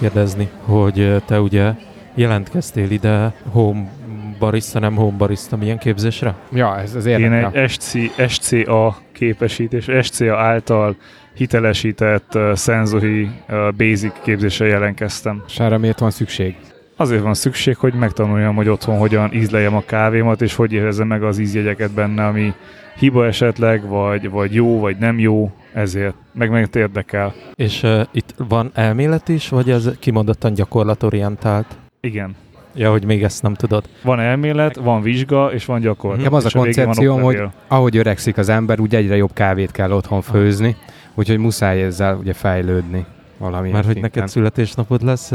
megkérdezni, hogy te ugye jelentkeztél ide home barista, nem home barista, milyen képzésre? Ja, ez az Én érdekel. egy SC, SCA képesítés, SCA által hitelesített uh, Senzori uh, Basic képzésre jelentkeztem. És erre miért van szükség? Azért van szükség, hogy megtanuljam, hogy otthon hogyan ízleljem a kávémat, és hogy érezzem meg az ízjegyeket benne, ami hiba esetleg, vagy, vagy jó, vagy nem jó, ezért. Meg meg érdekel. És uh, itt van elmélet is, vagy ez kimondottan gyakorlatorientált? Igen. Ja, hogy még ezt nem tudod. Van elmélet, van vizsga, és van gyakorlat. Nekem az a van koncepcióm, hogy ahogy öregszik az ember, úgy egyre jobb kávét kell otthon főzni, úgyhogy muszáj ezzel ugye fejlődni valamilyen Mert hogy szinten. neked születésnapod lesz,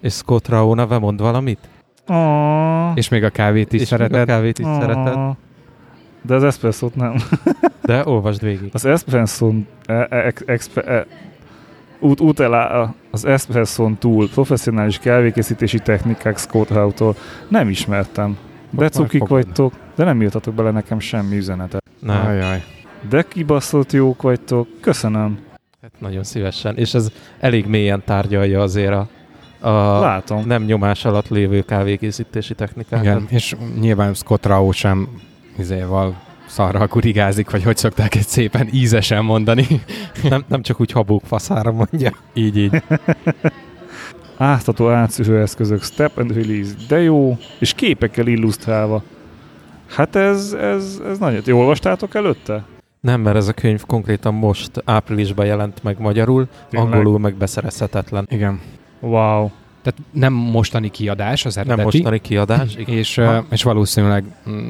és Scott Rao neve mond valamit? Ah, És még a kávét is és még a szereted? kávét is ah. szereted? De az espresszót nem. De olvasd végig. Az espresszón e, e, expe, e, út, út el, az espresszón túl professzionális kávékészítési technikák Scott Howe-tól nem ismertem. De cukik vagytok, de nem írtatok bele nekem semmi üzenetet. Nem, Ajaj. De kibaszott jók vagytok, köszönöm. hát nagyon szívesen. És ez elég mélyen tárgyalja azért a, a Látom. nem nyomás alatt lévő kávékészítési technikákat. Igen, és nyilván Scott Rao sem izéval szarral kurigázik, vagy hogy szokták egy szépen ízesen mondani. Nem, nem csak úgy habók faszára mondja. így, így. Áztató átszűrő eszközök, step and release, de jó, és képekkel illusztrálva. Hát ez, ez, ez nagyon... Jól olvastátok előtte? Nem, mert ez a könyv konkrétan most áprilisban jelent meg magyarul, Tényleg? angolul meg beszerezhetetlen. Igen. Wow. Tehát nem mostani kiadás az eredeti. Nem mostani kiadás. igen. és, Ha. és valószínűleg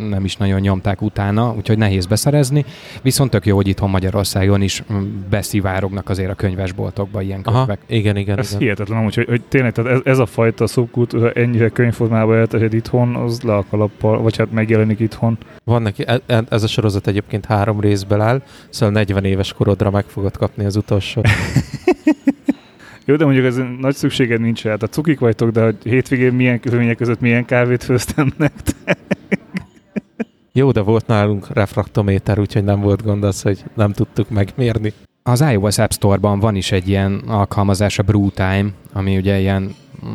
nem is nagyon nyomták utána, úgyhogy nehéz beszerezni, viszont tök jó, hogy itthon Magyarországon is beszivárognak azért a könyvesboltokba ilyen Aha, könyvek. igen, igen, Ez igen. hihetetlen amúgy, hogy, hogy tényleg tehát ez, ez a fajta szubkultúra ennyire könyvformában elterjed itthon, az le a kalappal, vagy hát megjelenik itthon. Van neki, e- e- ez a sorozat egyébként három részből áll, szóval 40 éves korodra meg fogod kapni az utolsó. Jó, de mondjuk ez nagy szükséged nincs rá. Tehát cukik vagytok, de hogy hétvégén milyen körülmények között milyen kávét főztem nektek. Jó, de volt nálunk refraktométer, úgyhogy nem volt gond az, hogy nem tudtuk megmérni. Az iOS App Store-ban van is egy ilyen alkalmazás, a Brew Time, ami ugye ilyen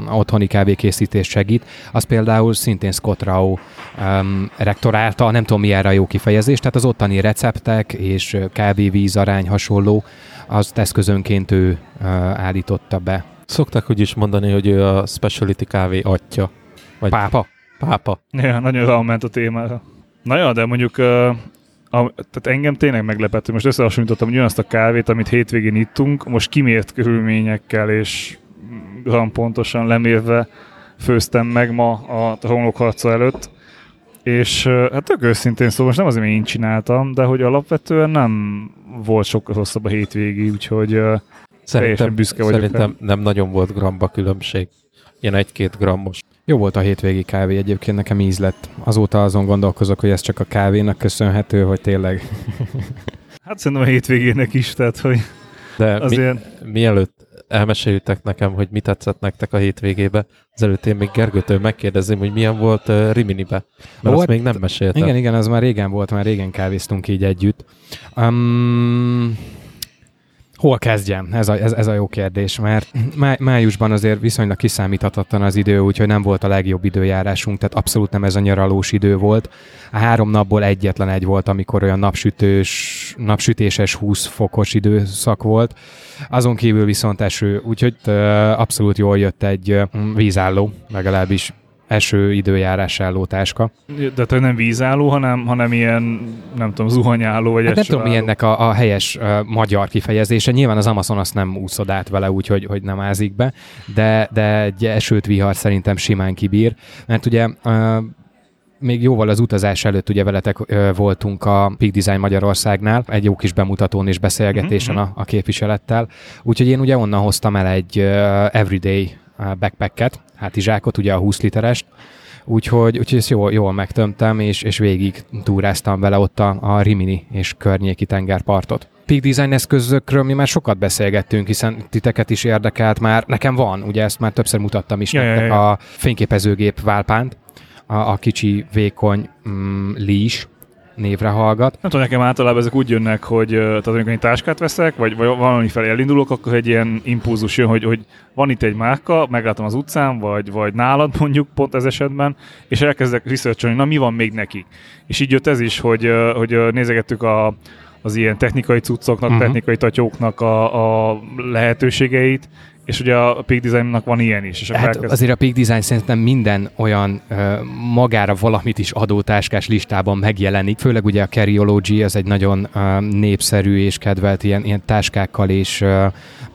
otthoni kávékészítést segít. Az például szintén Scott Rao um, rektorálta, nem tudom mi erre a jó kifejezés, tehát az ottani receptek és kávé-víz arány hasonló, azt eszközönként ő uh, állította be. Szokták úgy is mondani, hogy ő a specialty kávé atya. Vagy Pápa? pápa. Ja, nagyon ráment a témára. Na ja, de mondjuk uh, a, tehát engem tényleg meglepett, hogy most összehasonlítottam ugyanazt a kávét, amit hétvégén ittunk, most kimért körülményekkel és gram pontosan lemérve főztem meg ma a homlokharca előtt, és hát tök őszintén szóval most nem azért, mert én csináltam, de hogy alapvetően nem volt sokkal rosszabb a hétvégi, úgyhogy Szerintem, büszke vagyok szerintem nem nagyon volt gramba különbség. Ilyen egy-két grammos. Jó volt a hétvégi kávé egyébként, nekem íz lett. Azóta azon gondolkozok, hogy ez csak a kávénak köszönhető, hogy tényleg hát szerintem a hétvégének is, tehát hogy De mi, mielőtt elmeséljétek nekem, hogy mi tetszett nektek a hétvégébe, azelőtt én még Gergőtől megkérdezném, hogy milyen volt uh, Riminibe. Mert Volt- azt még nem meséltem. Igen, igen, az már régen volt, már régen kávéztunk így együtt. Um, hol kezdjem? Ez a, ez, ez a jó kérdés, mert má, májusban azért viszonylag kiszámíthatatlan az idő, úgyhogy nem volt a legjobb időjárásunk, tehát abszolút nem ez a nyaralós idő volt. A három napból egyetlen egy volt, amikor olyan napsütős, napsütéses 20 fokos időszak volt. Azon kívül viszont eső, úgyhogy abszolút jól jött egy vízálló, legalábbis eső időjárás álló táska. De te nem vízálló, hanem, hanem ilyen, nem tudom, zuhanyálló, vagy Hát nem tudom, mi esőálló. ennek a, a helyes uh, magyar kifejezése. Nyilván az Amazon azt nem úszod át vele, úgyhogy hogy nem ázik be, de, de egy esőt vihar szerintem simán kibír, mert ugye még jóval az utazás előtt ugye veletek ö, voltunk a Peak Design Magyarországnál, egy jó kis bemutatón és beszélgetésen Mhm, a, a képviselettel, úgyhogy én ugye onnan hoztam el egy uh, everyday backpacket, hátizsákot, ugye a 20 literest, Úgyhogy, úgyhogy ezt jól, jól megtömtem, és, és végig túráztam vele ott a, a Rimini és környéki tengerpartot. Peak Design eszközökről mi már sokat beszélgettünk, hiszen titeket is érdekelt már. Nekem van, ugye ezt már többször mutattam is Ja, ja, nektek ja. a fényképezőgép válpánt, a, a kicsi vékony mm, lís, névre hallgat. Nem tudom, nekem általában ezek úgy jönnek, hogy tehát amikor egy táskát veszek, vagy, vagy valami felé elindulok, akkor egy ilyen impulzus jön, hogy, hogy van itt egy márka, meglátom az utcán, vagy, vagy nálad mondjuk pont ez esetben, és elkezdek researcholni, na mi van még neki. És így jött ez is, hogy, hogy nézegettük a, az ilyen technikai cuccoknak, uh-huh. technikai tatyóknak a, a lehetőségeit, és ugye a Peak Designnak van ilyen is. És Hát elkezd- azért a Peak Design szerintem minden olyan ö, magára valamit is adó táskás listában megjelenik. Főleg ugye a Carryology az egy nagyon ö, népszerű és kedvelt ilyen, ilyen táskákkal és ö,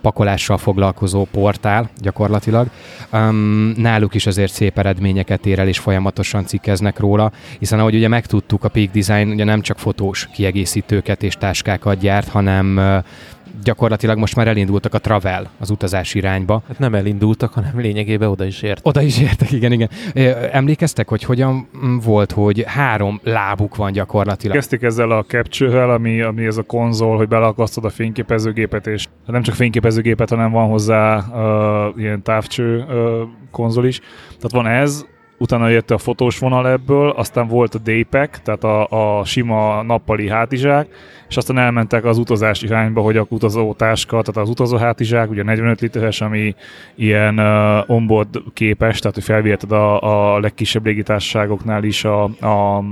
pakolással foglalkozó portál gyakorlatilag. Um, náluk is azért szép eredményeket ér el, és folyamatosan cikkeznek róla, hiszen ahogy ugye megtudtuk, a Peak Design ugye nem csak fotós kiegészítőket és táskákat gyárt, hanem gyakorlatilag most már elindultak a travel az utazás irányba, Hát nem elindultak, hanem lényegében oda is ért. oda is értek, igen, igen. Emlékeztek, hogy hogyan mm, volt, hogy három lábuk van gyakorlatilag? Kezdték ezzel a capture-vel, ami, ami ez a konzol, hogy beleakasztod a fényképezőgépet, és hát nem csak fényképezőgépet, hanem van hozzá uh, ilyen távcső uh, konzol is. Tehát van ez, utána jött a fotós vonal ebből, aztán volt a Daypack, tehát a, a sima nappali hátizsák, és aztán elmentek az utazás irányba, hogy a utazó táska, tehát az utazó hátizsák, ugye 45 literes, ami ilyen uh, onboard képes, tehát hogy felviheted a, a legkisebb légitársaságoknál is a, a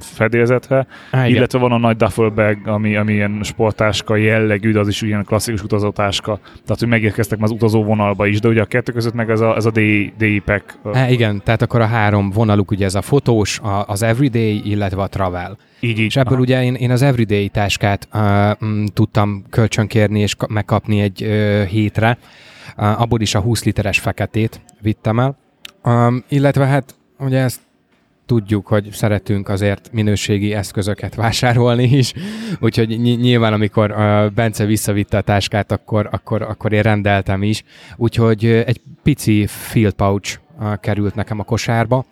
fedélzetre, Á, igen. illetve van a nagy duffel bag, ami, ami ilyen sporttáska jellegű, de az is ilyen klasszikus utazótáska. Tehát, hogy megérkeztek már az utazó vonalba is, de ugye a kettő között meg ez a, ez a DI, DI pack. Á, igen, tehát akkor a három vonaluk ugye ez a fotós, a, az everyday, illetve a travel. Így, így. És ebből Aha. ugye én, én az everyday táskát uh, mm, tudtam kölcsönkérni és ka- megkapni egy uh, hétre. Uh, abból is a 20 literes feketét vittem el. Um, illetve hát ugye ezt tudjuk, hogy szeretünk azért minőségi eszközöket vásárolni is, úgyhogy ny- nyilván amikor uh, Bence visszavitte a táskát, akkor, akkor, akkor én rendeltem is, úgyhogy uh, egy pici field pouch uh, került nekem a kosárba,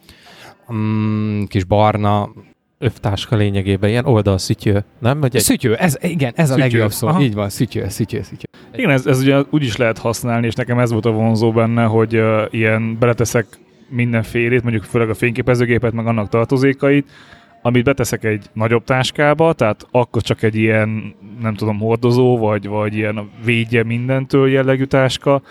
um, kis barna, Övtáska lényegében, ilyen oldalszütyő, nem? Vagy egy... Szütyő, ez, igen, ez a Szütyő, legjobb szó. aha. Így van, szütyő, szütyő, szütyő. Igen, ez, ez ugye úgy is lehet használni, és nekem ez volt a vonzó benne, hogy uh, ilyen beleteszek mindenfélét, mondjuk főleg a fényképezőgépet, meg annak tartozékait, amit beteszek egy nagyobb táskába, tehát akkor csak egy ilyen, nem tudom, hordozó, vagy, vagy ilyen védje mindentől jellegű táska.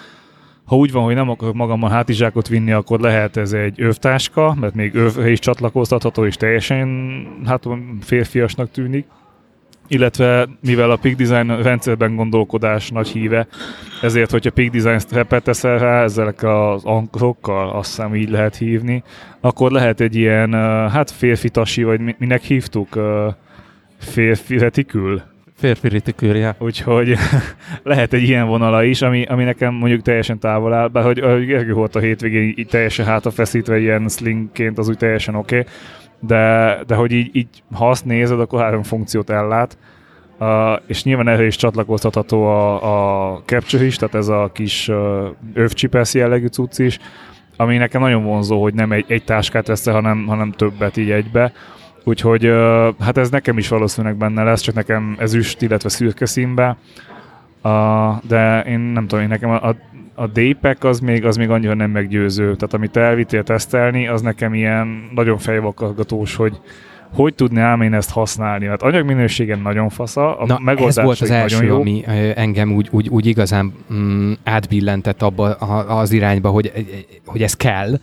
Ha úgy van, hogy nem akarok magammal hátizsákot vinni, akkor lehet ez egy övtáska, mert még övre is csatlakoztatható, és teljesen hát férfiasnak tűnik illetve mivel a Peak Design rendszerben gondolkodás nagy híve, ezért, hogyha Peak Design strapet teszel rá, ezek az ankrokkal, azt hiszem így lehet hívni, akkor lehet egy ilyen, hát férfi tasi, vagy mi- minek hívtuk, férfi retikül. Férfi ritikűrje. Úgyhogy lehet egy ilyen vonala is, ami, ami nekem mondjuk teljesen távol áll, bár hogy Gergő volt a hétvégén így teljesen hátrafeszítve ilyen slingként, az úgy teljesen oké, okay. De, de hogy így, így, ha azt nézed, akkor három funkciót ellát, uh, és nyilván erre is csatlakoztatható a, a Capture is, tehát ez a kis uh, övcsipesz jellegű cucc is, ami nekem nagyon vonzó, hogy nem egy, egy táskát vesz hanem, hanem többet így egybe. Úgyhogy uh, hát ez nekem is valószínűleg benne lesz, csak nekem ezüst, illetve szürke színbe. Uh, de én nem tudom, én nekem a, a, a D-pack az még, az még annyira nem meggyőző. Tehát amit elvittél tesztelni, az nekem ilyen nagyon fejvakargatós, hogy hogy tudnám én ezt használni. Hát anyagminőségen nagyon fasza, a Na, megoldás ez volt az első, jó. ami engem úgy, úgy, úgy igazán mm, átbillentett abba az irányba, hogy, hogy ez kell,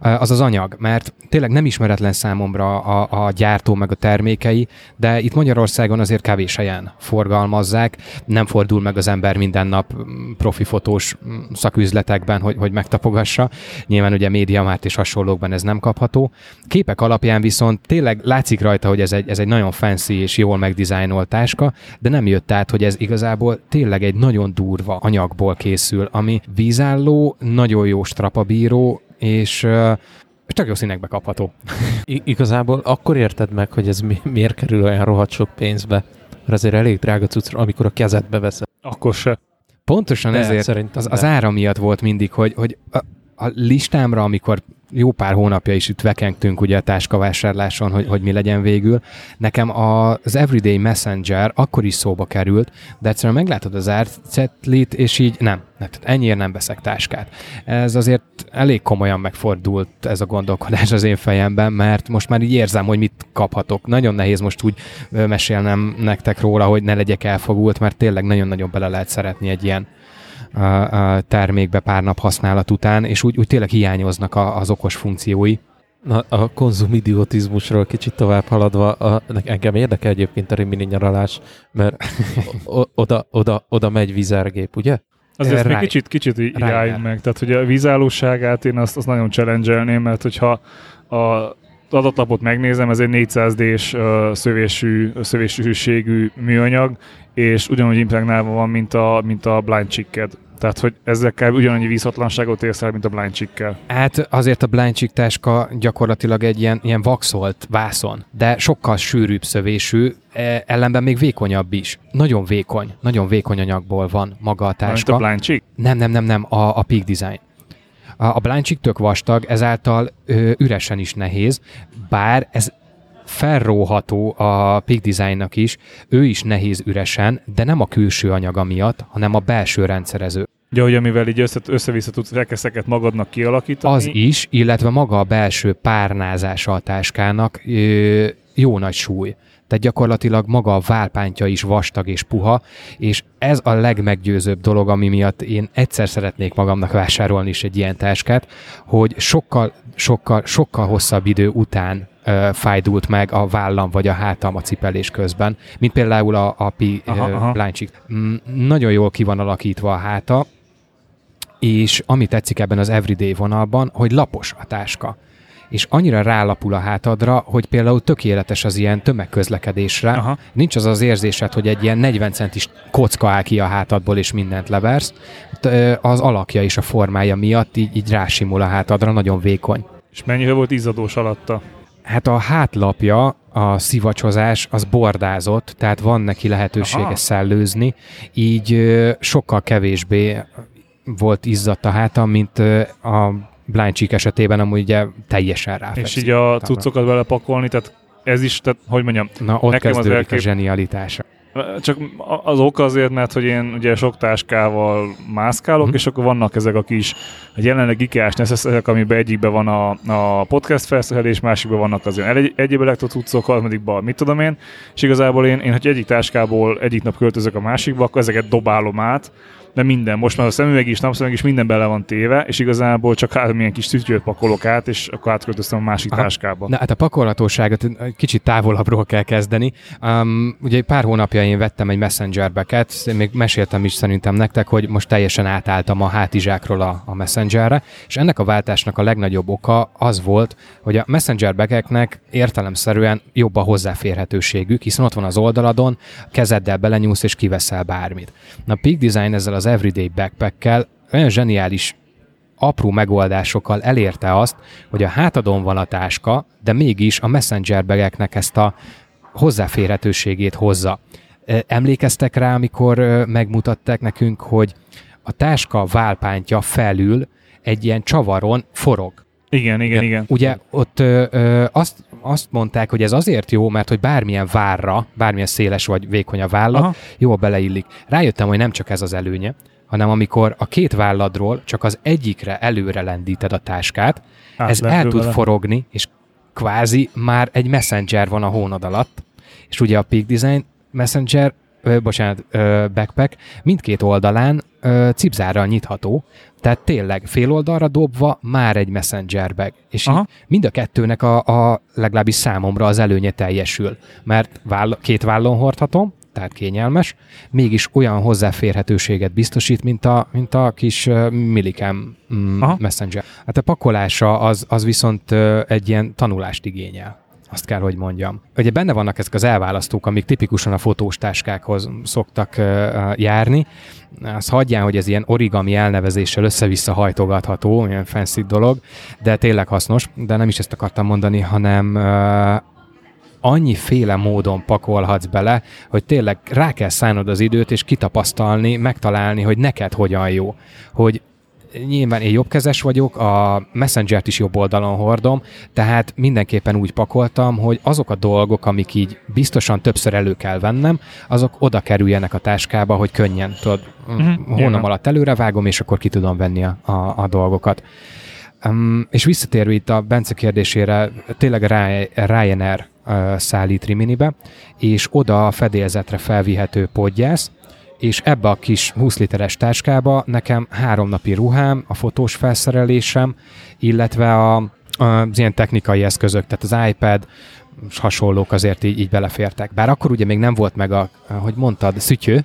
az az anyag, mert tényleg nem ismeretlen számomra a, a gyártó meg a termékei, de itt Magyarországon azért kevés helyen forgalmazzák, nem fordul meg az ember minden nap mm, profi fotós mm, szaküzletekben, hogy, hogy megtapogassa. Nyilván ugye médiamárt és hasonlókban ez nem kapható. Képek alapján viszont tényleg látszik rajta, hogy ez egy, ez egy nagyon fancy és jól megdizájnolt táska, de nem jött át, hogy ez igazából tényleg egy nagyon durva anyagból készül, ami vízálló, nagyon jó strapabíró, és és tök jó színekbe kapható. I- igazából akkor érted meg, hogy ez mi- miért kerül olyan rohadt sok pénzbe. Mert azért elég drága cucc, amikor a kezedbe veszed. Akkor se. Pontosan De ezért szerintem az, az ára miatt volt mindig, hogy, hogy a, listámra, amikor jó pár hónapja is itt vekengtünk ugye a táskavásárláson, hogy, hogy mi legyen végül. Nekem az Everyday Messenger akkor is szóba került, de egyszerűen meglátod az árcetlit, és így nem, nem, ennyiért nem veszek táskát. Ez azért elég komolyan megfordult ez a gondolkodás az én fejemben, mert most már így érzem, hogy mit kaphatok. Nagyon nehéz most úgy mesélnem nektek róla, hogy ne legyek elfogult, mert tényleg nagyon-nagyon bele lehet szeretni egy ilyen termékbe pár nap használat után, és úgy, úgy tényleg hiányoznak a, az okos funkciói. Na, a konzumidiotizmusról kicsit tovább haladva, a, engem érdekel egyébként a rimini nyaralás, mert oda, oda, oda megy vizergép, ugye? Azért ezt még kicsit, kicsit így álljunk meg. Tehát, hogy a vízállóságát én azt, azt nagyon challenge mert hogyha a adatlapot megnézem, ez egy 400D-s uh, szövésű, szövésű műanyag, és ugyanúgy impregnálva van, mint a, mint a Blind Chicked. Tehát, hogy ezekkel ugyanannyi vízhatlanságot érsz el, mint a Blind Chick-kel. Hát azért a Blind Chick táska gyakorlatilag egy ilyen, ilyen vaxolt vászon, de sokkal sűrűbb szövésű, e, ellenben még vékonyabb is. Nagyon vékony, nagyon vékony anyagból van maga a táska. Mint a Blind Chick? Nem, nem, nem, nem, a, a Peak Design. A, Blind Chick tök vastag, ezáltal ö, üresen is nehéz, bár ez felróható a Peak Designnak is, ő is nehéz üresen, de nem a külső anyaga miatt, hanem a belső rendszerező. Ja, hogy amivel így össze, össze-vissza tudsz rekeszeket magadnak kialakítani. Az is, illetve maga a belső párnázása a táskának ö, jó nagy súly. Tehát gyakorlatilag maga a válpántja is vastag és puha, és ez a legmeggyőzőbb dolog, ami miatt én egyszer szeretnék magamnak vásárolni is egy ilyen táskát, hogy sokkal, sokkal, sokkal hosszabb idő után fájdult meg a vállam vagy a hátam a cipelés közben, mint például a, a Pi Bláncsik. Mm, nagyon jól ki van alakítva a háta, és ami tetszik ebben az everyday vonalban, hogy lapos a táska és annyira rálapul a hátadra, hogy például tökéletes az ilyen tömegközlekedésre. Aha. Nincs az az érzésed, hogy egy ilyen 40 centis kocka áll ki a hátadból, és mindent leversz. Az alakja és a formája miatt így, így rásimul a hátadra, nagyon vékony. És mennyire volt izzadós alatta? Hát a hátlapja, a szivacsozás az bordázott, tehát van neki lehetősége Aha. szellőzni, így sokkal kevésbé volt izzadt a hátam, mint a Blind Cheek esetében amúgy ugye teljesen ráfekszik. És így a cuccokat belepakolni, tehát ez is, tehát hogy mondjam, Na, ott nekem az elkép... a zsenialitása. Csak az ok azért, mert hogy én ugye sok táskával mászkálok, mm. és akkor vannak ezek a kis, egy jelenleg IKEA-s ezek, amiben egyikben van a, a podcast felszerelés, másikban vannak az olyan egy, egyéb elektrocuccok, harmadikban mit tudom én, és igazából én, én, hogy egyik táskából egyik nap költözök a másikba, akkor ezeket dobálom át, de minden. Most már a szemüveg is, napszemüveg is minden bele van téve, és igazából csak három ilyen kis szütyőt pakolok át, és akkor átköltöztem a másik Aha. táskába. Na hát a pakolhatóságot kicsit távolabbról kell kezdeni. Um, ugye pár hónapja én vettem egy messengerbeket, még meséltem is szerintem nektek, hogy most teljesen átálltam a hátizsákról a, a messengerre, és ennek a váltásnak a legnagyobb oka az volt, hogy a messengerbekeknek értelemszerűen jobb a hozzáférhetőségük, hiszen ott van az oldaladon, kezeddel belenyúlsz és kiveszel bármit. Na, Peak Design ezzel az Everyday Backpack-kel olyan zseniális apró megoldásokkal elérte azt, hogy a hátadon van a táska, de mégis a messenger begeknek ezt a hozzáférhetőségét hozza. Emlékeztek rá, amikor megmutatták nekünk, hogy a táska válpántja felül egy ilyen csavaron forog. Igen, igen, igen. Ugye ott ö, ö, azt, azt mondták, hogy ez azért jó, mert hogy bármilyen várra, bármilyen széles vagy vékony a vállat, Aha. jól beleillik. Rájöttem, hogy nem csak ez az előnye, hanem amikor a két válladról csak az egyikre előre lendíted a táskát, Át ez el tud vele. forogni, és kvázi már egy messenger van a hónad alatt, és ugye a Peak Design Messenger ö, bocsánat, ö, backpack. Mindkét oldalán ö, cipzárral nyitható, tehát tényleg fél oldalra dobva már egy messenger bag. És így mind a kettőnek a, a legalábbis számomra az előnye teljesül, mert váll, két vállon hordhatom, tehát kényelmes, mégis olyan hozzáférhetőséget biztosít, mint a, mint a kis uh, Millicam mm, Messenger. Hát a pakolása az, az viszont uh, egy ilyen tanulást igényel azt kell, hogy mondjam. Ugye benne vannak ezek az elválasztók, amik tipikusan a fotós táskákhoz szoktak járni. Azt hagyján, hogy ez ilyen origami elnevezéssel össze-vissza hajtogatható, ilyen fancy dolog, de tényleg hasznos, de nem is ezt akartam mondani, hanem uh, annyiféle módon pakolhatsz bele, hogy tényleg rá kell szánnod az időt, és kitapasztalni, megtalálni, hogy neked hogyan jó. Hogy nyilván én jobbkezes vagyok, a Messenger-t is jobb oldalon hordom, tehát mindenképpen úgy pakoltam, hogy azok a dolgok, amik így biztosan többször elő kell vennem, azok oda kerüljenek a táskába, hogy könnyen, tudod, uh-huh. hónam alatt előre vágom, és akkor ki tudom venni a, a, a dolgokat. Um, és visszatérve itt a Bence kérdésére, tényleg Ryanair uh, szállít Riminibe, és oda a fedélzetre felvihető podgyász, és ebbe a kis 20 literes táskába nekem három napi ruhám, a fotós felszerelésem, illetve a, az ilyen technikai eszközök, tehát az iPad, és hasonlók azért így, így belefértek. Bár akkor ugye még nem volt meg a, hogy mondtad, szütyő,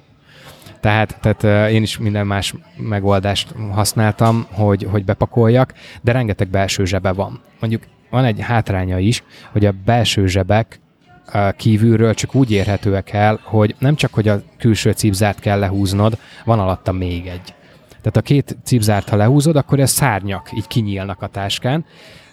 tehát, tehát én is minden más megoldást használtam, hogy, hogy bepakoljak, de rengeteg belső zsebe van. Mondjuk van egy hátránya is, hogy a belső zsebek kívülről csak úgy érhetőek el, hogy nem csak, hogy a külső cipzárt kell lehúznod, van alatta még egy. Tehát a két cipzárt, ha lehúzod, akkor ez szárnyak így kinyílnak a táskán,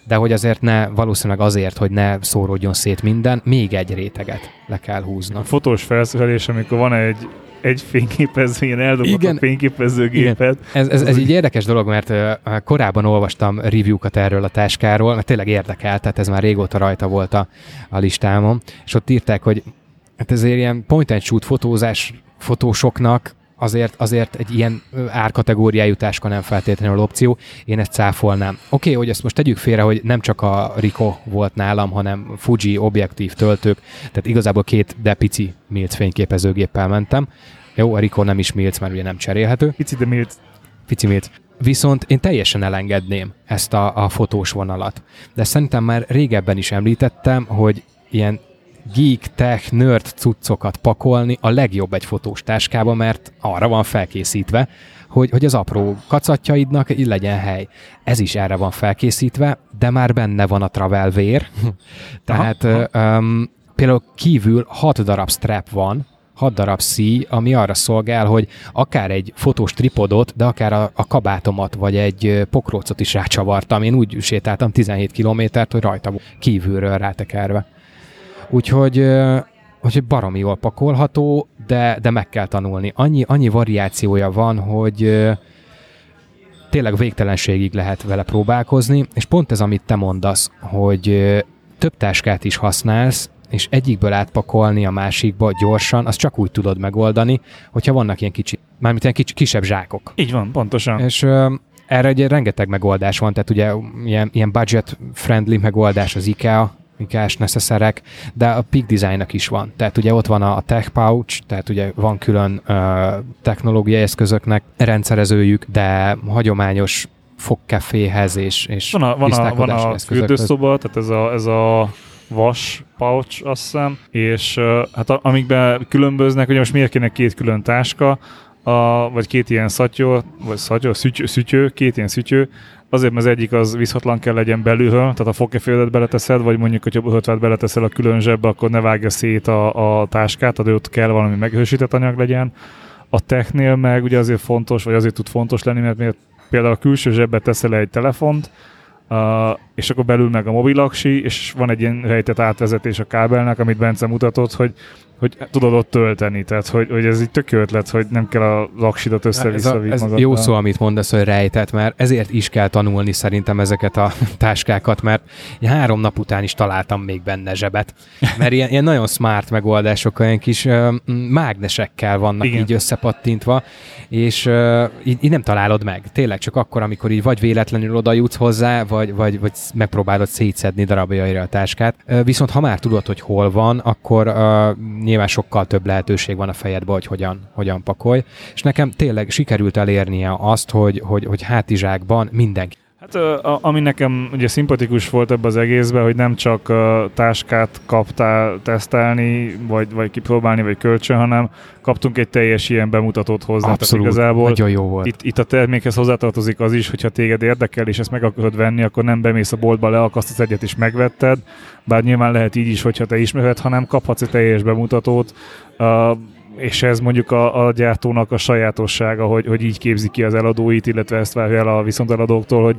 de hogy azért ne, valószínűleg azért, hogy ne szóródjon szét minden, még egy réteget le kell húzni. A fotós felszerelés, amikor van egy egy fényképező, ilyen eldobott Igen. a fényképezőgépet. Igen. Ez, ez, ez így érdekes dolog, mert uh, korábban olvastam review-kat erről a táskáról, mert tényleg érdekel, tehát ez már régóta rajta volt a, a listámon, és ott írták, hogy hát ezért ilyen point and shoot fotózás fotósoknak azért, azért egy ilyen árkategóriájú táska nem feltétlenül opció, én ezt cáfolnám. Oké, okay, hogy ezt most tegyük félre, hogy nem csak a Rico volt nálam, hanem Fuji objektív töltők, tehát igazából két de pici milc fényképezőgéppel mentem. Jó, a Rico nem is milc, mert ugye nem cserélhető. Pici de milc. Pici milc. Viszont én teljesen elengedném ezt a, a fotós vonalat. De szerintem már régebben is említettem, hogy ilyen geek, tech, nerd cuccokat pakolni a legjobb egy fotós táskába, mert arra van felkészítve, hogy, hogy az apró kacatjaidnak így legyen hely. Ez is erre van felkészítve, de már benne van a travel vér. Tehát aha, Um, például kívül 6 darab strap van, 6 darab szí, ami arra szolgál, hogy akár egy fotós tripodot, de akár a, a kabátomat, vagy egy pokrócot is rácsavartam. Én úgy sétáltam 17 kilométert, hogy rajta kívülről rátekerve. Úgyhogy, úgyhogy baromi jól pakolható, de, de meg kell tanulni. Annyi, annyi variációja van, hogy tényleg végtelenségig lehet vele próbálkozni, és pont ez, amit te mondasz, hogy több táskát is használsz, és egyikből átpakolni a másikba gyorsan, azt csak úgy tudod megoldani, hogyha vannak ilyen kicsi, mármint ilyen kicsi, kisebb zsákok. Így van, pontosan. És erre egy rengeteg megoldás van, tehát ugye ilyen, ilyen budget-friendly megoldás az IKEA, cash neszeszerek, de a Peak Designnak is van. Tehát ugye ott van a Tech Pouch, tehát ugye van külön technológiai eszközöknek rendszerezőjük, de hagyományos fogkeféhez és, és van a, van a, van a fürdőszoba, tehát ez a, ez a vas pouch, azt hiszem, és hát amikben különböznek, ugye most miért kéne két külön táska, a, vagy két ilyen szatyó, vagy szatyó, szütyő, szütyő, két ilyen szütyő, Azért, mert az egyik az viszhatlan kell legyen belülről, tehát a fogkeféledet beleteszed, vagy mondjuk, hogy a ötvet beleteszel a külön zsebbe, akkor ne vágja szét a, a táskát, tehát ott kell valami meghősített anyag legyen. A technél meg ugye azért fontos, vagy azért tud fontos lenni, mert, mert például a külső zsebbe teszel egy telefont, uh, és akkor belül meg a mobilaksi, és van egy ilyen rejtett átvezetés a kábelnek, amit Bence mutatott, hogy hogy tudod ott tölteni, tehát hogy, hogy ez így tök ötlet, hogy nem kell a laksidat össze-vissza Ez, ez jó szó, amit mondasz, hogy rejtett, mert ezért is kell tanulni szerintem ezeket a táskákat, mert három nap után is találtam még benne zsebet, mert ilyen, ilyen nagyon smart megoldások, olyan kis uh, mágnesekkel vannak Igen. így összepattintva, és uh, így, így nem találod meg. Tényleg csak akkor, amikor így vagy véletlenül oda jutsz hozzá, vagy, vagy, vagy megpróbálod szétszedni darabjaira a táskát. Uh, viszont ha már tudod, hogy hol van, akkor uh, nyilván sokkal több lehetőség van a fejedbe, hogy hogyan, hogyan pakolj. És nekem tényleg sikerült elérnie azt, hogy, hogy, hogy hátizsákban mindenki Hát ami nekem ugye szimpatikus volt ebbe az egészben, hogy nem csak táskát kaptál tesztelni, vagy, vagy kipróbálni, vagy kölcsön, hanem kaptunk egy teljes ilyen bemutatót hozzá. Abszolút, Tehát igazából nagyon jó volt. Itt, itt a termékhez hozzátartozik az is, hogyha téged érdekel, és ezt meg akarod venni, akkor nem bemész a boltba, leakasztasz egyet és megvetted, bár nyilván lehet így is, hogyha te ismered, hanem kaphatsz egy teljes bemutatót, és ez mondjuk a, a gyártónak a sajátossága, hogy, hogy így képzi ki az eladóit, illetve ezt várja el a viszonteladóktól, hogy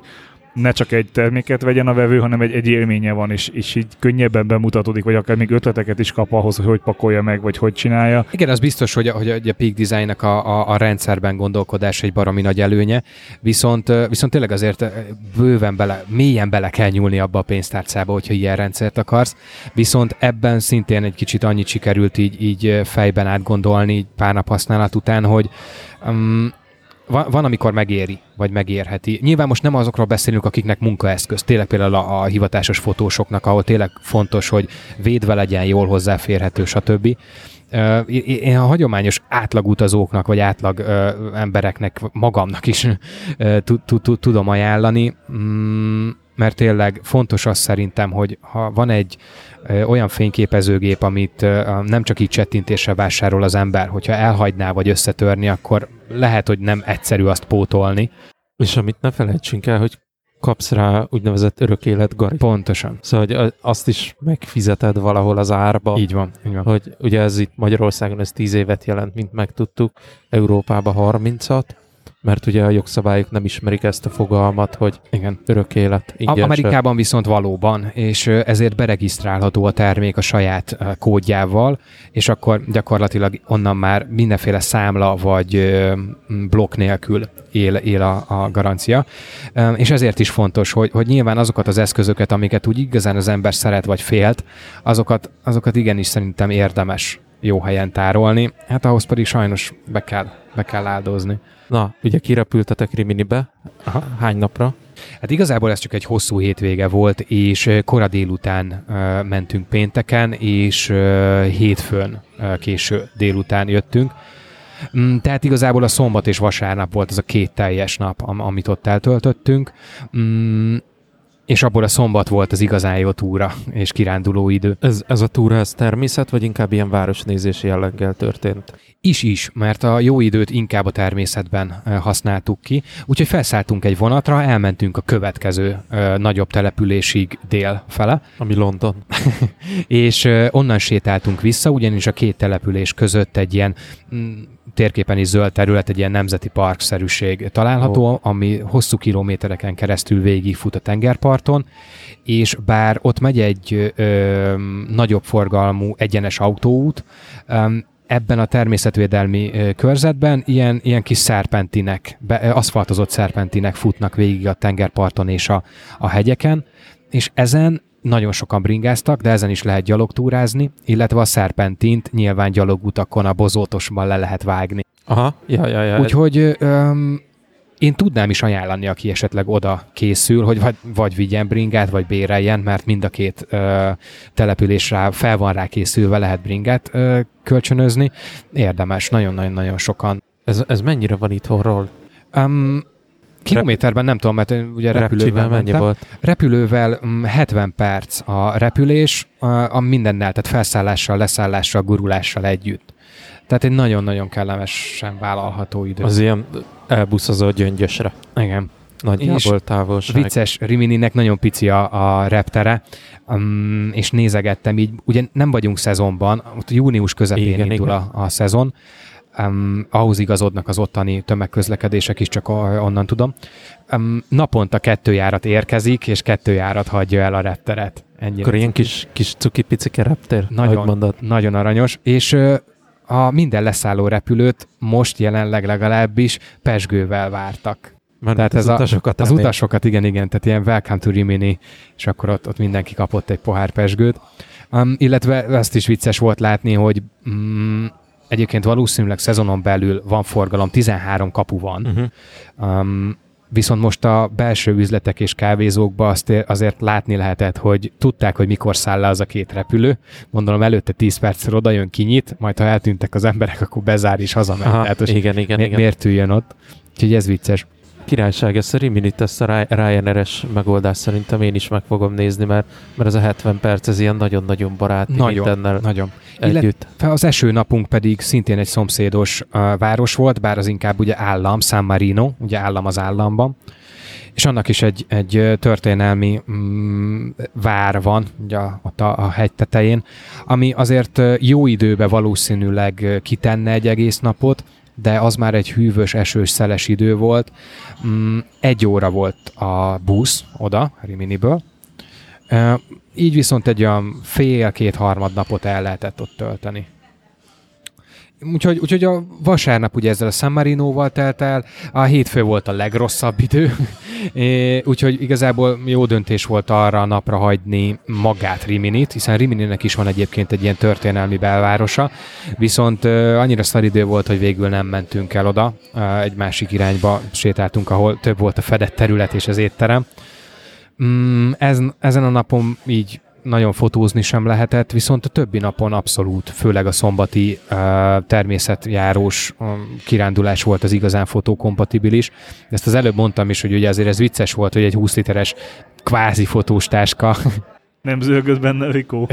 ne csak egy terméket vegyen a vevő, hanem egy, egy élménye van, és, és így könnyebben bemutatódik, vagy akár még ötleteket is kap ahhoz, hogy hogy pakolja meg, vagy hogy csinálja. Igen, az biztos, hogy hogy a Peak Design-nak a, a, a rendszerben gondolkodás egy baromi nagy előnye, viszont, viszont tényleg azért bőven bele, mélyen bele kell nyúlni abba a pénztárcába, hogyha ilyen rendszert akarsz, viszont ebben szintén egy kicsit annyit sikerült így, így fejben átgondolni így pár nap használat után, hogy um, van, van, amikor megéri, vagy megérheti. Nyilván most nem azokról beszélünk, akiknek munkaeszköz, tényleg például a, a hivatásos fotósoknak, ahol tényleg fontos, hogy védve legyen, jól hozzáférhető, stb. Én a hagyományos átlagutazóknak, vagy átlag embereknek, magamnak is tudom ajánlani, mm, mert tényleg fontos az szerintem, hogy ha van egy olyan fényképezőgép, amit nem csak így csettintésre vásárol az ember, hogyha elhagyná vagy összetörni, akkor lehet, hogy nem egyszerű azt pótolni. És amit ne felejtsünk el, hogy kapsz rá úgynevezett örök élet garit. Pontosan. Szóval hogy azt is megfizeted valahol az árba. Így van, így van. Hogy ugye ez itt Magyarországon ez 10 évet jelent, mint megtudtuk, Európában 30-at, mert ugye a jogszabályok nem ismerik ezt a fogalmat, hogy Igen. örök élet. A- Amerikában viszont valóban, és ezért beregisztrálható a termék a saját kódjával, és akkor gyakorlatilag onnan már mindenféle számla vagy blokk nélkül él, él a, a garancia. És ezért is fontos, hogy, hogy nyilván azokat az eszközöket, amiket úgy igazán az ember szeret vagy félt, azokat, azokat igenis szerintem érdemes jó helyen tárolni, hát ahhoz pedig sajnos be kell, be kell áldozni. Na, ugye kirepültetek Riminibe. Aha. Hány napra? Hát igazából ez csak egy hosszú hétvége volt, és kora délután mentünk pénteken, és hétfőn késő délután jöttünk. Mm, tehát igazából a szombat és vasárnap volt az a két teljes nap, am- amit ott eltöltöttünk. És abból a szombat volt az igazán jó túra és kiránduló idő. Ez, ez a túra, ez természet, vagy inkább ilyen városnézési jelleggel történt? Is-is, mert a jó időt inkább a természetben használtuk ki. Úgyhogy felszálltunk egy vonatra, elmentünk a következő ö, nagyobb településig dél fele. Ami London. és ö, onnan sétáltunk vissza, ugyanis a két település között egy ilyen mm, térképen is zöld terület, egy ilyen nemzeti parkszerűség található, oh. ami hosszú kilométereken keresztül végigfut a tengerparton, és bár ott megy egy ö, nagyobb forgalmú egyenes autóút, ö, ebben a természetvédelmi körzetben ilyen, ilyen kis szerpentinek, be, aszfaltozott szerpentinek futnak végig a tengerparton és a, a hegyeken, és ezen nagyon sokan bringáztak, de ezen is lehet gyalogtúrázni, illetve a szerpentint nyilván gyalogutakon a bozótosban le lehet vágni. Aha, ja, ja, ja. Úgyhogy öm, én tudnám is ajánlani, aki esetleg oda készül, hogy vagy, vagy vigyen bringát, vagy béreljen, mert mind a két ö, településre fel van rá készülve, lehet bringát ö, kölcsönözni. Érdemes, nagyon-nagyon-nagyon sokan. Ez, ez mennyire van itthonról? Um, Kilométerben nem tudom, mert ugye repülővel mennyi volt? Repülővel 70 perc a repülés, a, a mindennel, tehát felszállással, leszállással, gurulással együtt. Tehát egy nagyon-nagyon kellemesen vállalható idő. Az ilyen elbuszazó gyöngyösre. Igen. Nagyjából távolság. Vicces, Rimininek nagyon pici a, a reptere, um, és nézegettem így, ugye nem vagyunk szezonban, ott június közepén igen, indul igen. A, a szezon, um, ahhoz igazodnak az ottani tömegközlekedések is, csak onnan tudom. Um, naponta kettő járat érkezik, és kettő járat hagyja el a repteret. Ennyire Akkor ilyen kis, kis cuki pici reptér, nagyon. Nagyon aranyos, és uh, a minden leszálló repülőt most jelenleg legalábbis pesgővel vártak. Mert tehát az ez utasokat a, az utasokat, igen, igen, tehát ilyen welcome to Rimini, és akkor ott, ott mindenki kapott egy pohár pesgőt. Um, illetve ezt is vicces volt látni, hogy um, egyébként valószínűleg szezonon belül van forgalom, 13 kapu van, uh-huh. um, viszont most a belső üzletek és kávézókba azt azért látni lehetett, hogy tudták, hogy mikor száll le az a két repülő. Gondolom előtte 10 perccel oda jön, kinyit, majd ha eltűntek az emberek, akkor bezár és hazamegy. Aha, Tehát igen, igen, mi- igen. Miért üljön ott? Úgyhogy ez vicces. Királyság, ezt a Riminit, ezt a Ryanair-es megoldást szerintem én is meg fogom nézni, mert, mert ez a 70 perc, ez ilyen nagyon-nagyon baráti nagyon, mindennel nagyon. együtt. Illetve az eső napunk pedig szintén egy szomszédos uh, város volt, bár az inkább ugye állam, San Marino, ugye állam az államban, és annak is egy, egy történelmi mm, vár van, ugye ott a, a hegy tetején, ami azért jó időben valószínűleg kitenne egy egész napot, de az már egy hűvös, esős, szeles idő volt. Mm, egy óra volt a busz oda, Riminiből. Így viszont egy olyan fél-két harmad napot el lehetett ott tölteni. Úgyhogy, úgyhogy a vasárnap ugye ezzel a San Marino-val telt el, a hétfő volt a legrosszabb idő, é, úgyhogy igazából jó döntés volt arra a napra hagyni magát Riminit, hiszen Rimininek is van egyébként egy ilyen történelmi belvárosa, viszont uh, annyira szar idő volt, hogy végül nem mentünk el oda, uh, egy másik irányba sétáltunk, ahol több volt a fedett terület és az étterem. Mm, ez, ezen a napon így nagyon fotózni sem lehetett, viszont a többi napon abszolút, főleg a szombati uh, természetjárós um, kirándulás volt az igazán fotókompatibilis. Ezt az előbb mondtam is, hogy ugye azért ez vicces volt, hogy egy 20 literes kvázi fotós táska nem zörgött benne, Rikó.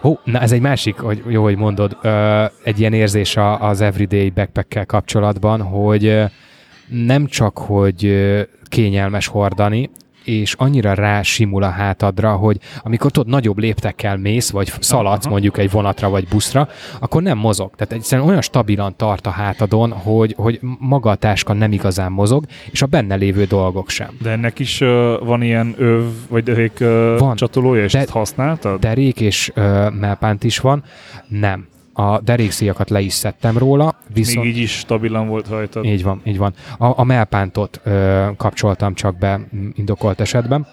Hó, na ez egy másik, hogy jó, hogy mondod, uh, egy ilyen érzés az everyday backpack kapcsolatban, hogy nem csak, hogy kényelmes hordani, és annyira rásimul a hátadra, hogy amikor tudod, nagyobb léptekkel mész, vagy szaladsz mondjuk egy vonatra vagy buszra, akkor nem mozog. Tehát egyszerűen olyan stabilan tart a hátadon, hogy, hogy maga a táska nem igazán mozog, és a benne lévő dolgok sem. De ennek is uh, van ilyen öv, vagy derék uh, van. csatolója, és de, ezt használtad? Derék és uh, melpánt is van. Nem a derékszíjakat le is szedtem róla. Viszont... Még így is stabilan volt rajta. Így van, így van. A, a melpántot ö, kapcsoltam csak be indokolt esetben.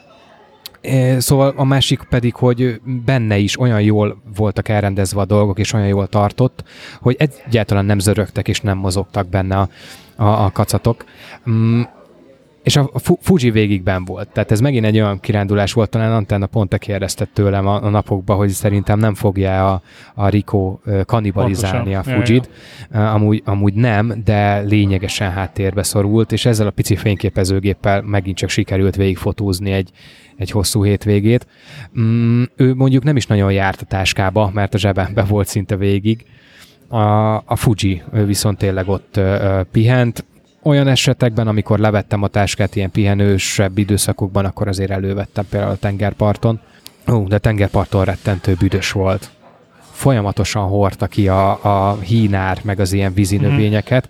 Szóval a másik pedig, hogy benne is olyan jól voltak elrendezve a dolgok, és olyan jól tartott, hogy egyáltalán nem zörögtek és nem mozogtak benne a, a, a kacatok. És a Fuji végigben volt. Tehát ez megint egy olyan kirándulás volt, talán Antenna pont te kérdezted tőlem a, a napokban, hogy szerintem nem fogja a, a Rico kanibalizálni Pontosan. a Fujit. Ja, ja. Amúgy, amúgy nem, de lényegesen háttérbe szorult, és ezzel a pici fényképezőgéppel megint csak sikerült végigfotózni egy, egy hosszú hétvégét. Mm, ő mondjuk nem is nagyon járt a táskába, mert a zsebembe volt szinte végig. A, a Fuji viszont tényleg ott ö, pihent, olyan esetekben, amikor levettem a táskát ilyen pihenősebb időszakokban, akkor azért elővettem például a tengerparton. Ó, de tengerparton rettentő büdös volt. Folyamatosan hordta ki a, a hínár, meg az ilyen vízi mm-hmm. növényeket,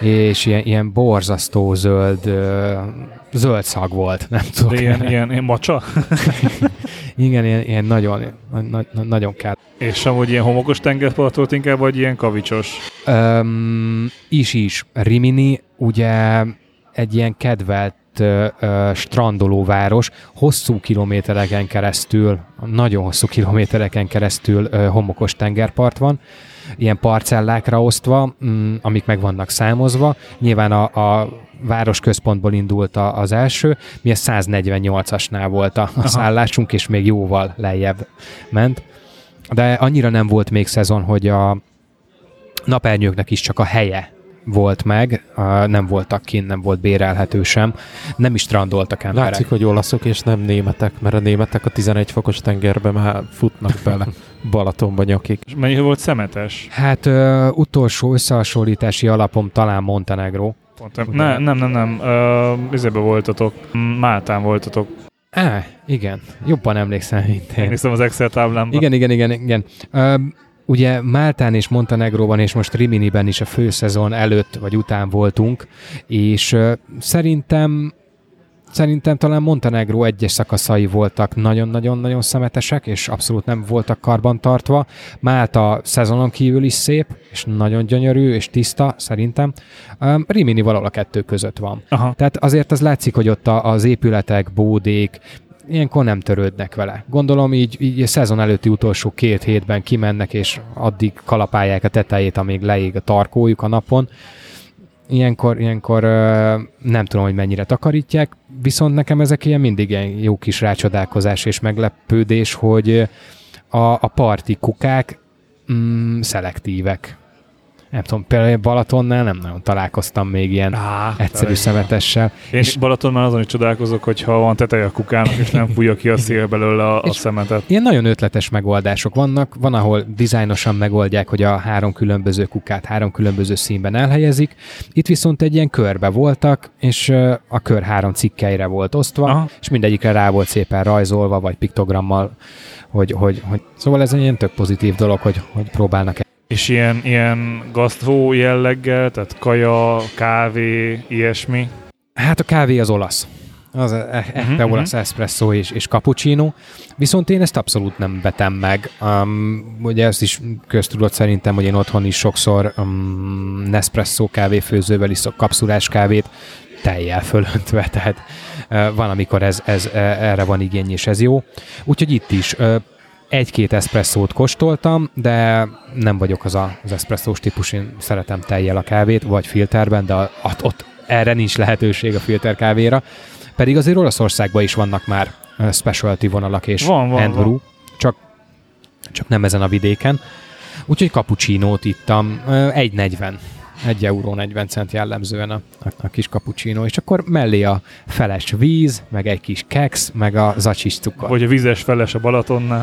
és ilyen, ilyen borzasztó zöld, zöld szag volt, nem tudom. De ilyen, ilyen, ilyen macsa? Igen, ilyen, ilyen nagyon, na, nagyon kell. És amúgy ilyen homokos tengerpart volt inkább, vagy ilyen kavicsos? Um, is is. Rimini ugye egy ilyen kedvelt uh, strandolóváros, hosszú kilométereken keresztül, nagyon hosszú kilométereken keresztül uh, homokos tengerpart van, ilyen parcellákra osztva, um, amik meg vannak számozva. Nyilván a, a városközpontból indult a, az első, mi a 148-asnál volt a, a szállásunk, és még jóval lejjebb ment. De annyira nem volt még szezon, hogy a napernyőknek is csak a helye volt meg, nem voltak kint, nem volt bérelhető sem, nem is strandoltak emberek. Látszik, hogy olaszok és nem németek, mert a németek a 11 fokos tengerbe már futnak bele Balatonba nyakik. És mennyi volt szemetes? Hát ö, utolsó összehasonlítási alapom talán Montenegro. Pont, ne, nem, nem, nem. Uh, voltatok. Máltán voltatok. Á, igen. Jobban emlékszem, mint én. Én az Excel táblámban. Igen, igen, igen, igen. Uh, ugye Máltán és Montenegróban és most Riminiben is a főszezon előtt vagy után voltunk, és szerintem Szerintem talán Montenegro egyes szakaszai voltak nagyon-nagyon-nagyon szemetesek, és abszolút nem voltak karbantartva. Málta szezonon kívül is szép, és nagyon gyönyörű, és tiszta, szerintem. Um, Rimini valahol a kettő között van. Aha. Tehát azért az látszik, hogy ott az épületek, bódék, ilyenkor nem törődnek vele. Gondolom így, így a szezon előtti utolsó két hétben kimennek, és addig kalapálják a tetejét, amíg leég a tarkójuk a napon ilyenkor, ilyenkor nem tudom, hogy mennyire takarítják, viszont nekem ezek ilyen mindig ilyen jó kis rácsodálkozás és meglepődés, hogy a, a parti kukák mm, szelektívek nem tudom, például Balatonnál nem nagyon találkoztam még ilyen Á, egyszerű szemetessel. Én és Balaton már azon is csodálkozok, hogyha van teteje a kukának, és nem fújja ki a szél belőle a, a szemetet. Ilyen nagyon ötletes megoldások vannak. Van, ahol dizájnosan megoldják, hogy a három különböző kukát három különböző színben elhelyezik. Itt viszont egy ilyen körbe voltak, és a kör három cikkeire volt osztva, Aha. és mindegyikre rá volt szépen rajzolva, vagy piktogrammal, hogy, hogy, hogy... Szóval ez egy ilyen tök pozitív dolog, hogy, hogy próbálnak És ilyen, ilyen gasztró jelleggel, tehát kaja, kávé, ilyesmi? Hát a kávé az olasz. Az e- e- Mhm, uh-huh, olasz mhm. espresso és, és cappuccino, viszont én ezt abszolút nem vetem meg. Um, ugye ezt is köztudott szerintem, hogy én otthon is sokszor um, Nespresso kávéfőzővel iszok kapszulás kávét, tejjel fölöntve, tehát uh, van, amikor ez, ez, uh, erre van igény, és ez jó. Úgyhogy itt is uh, egy-két eszpresszót kóstoltam, de nem vagyok az a, az eszpresszós típus, én szeretem tejjel a kávét, vagy filterben, de ott, ott erre nincs lehetőség a filter kávéra. Pedig azért Olaszországban is vannak már specialty vonalak és Van, van, hand van. csak, csak nem ezen a vidéken. Úgyhogy cappuccinót ittam, ö, 1,40. 1 euró 40 cent jellemzően a, a, a kis cappuccino, és akkor mellé a feles víz, meg egy kis keks, meg a zacsis cukor. Vagy a vizes feles a Balatonnál.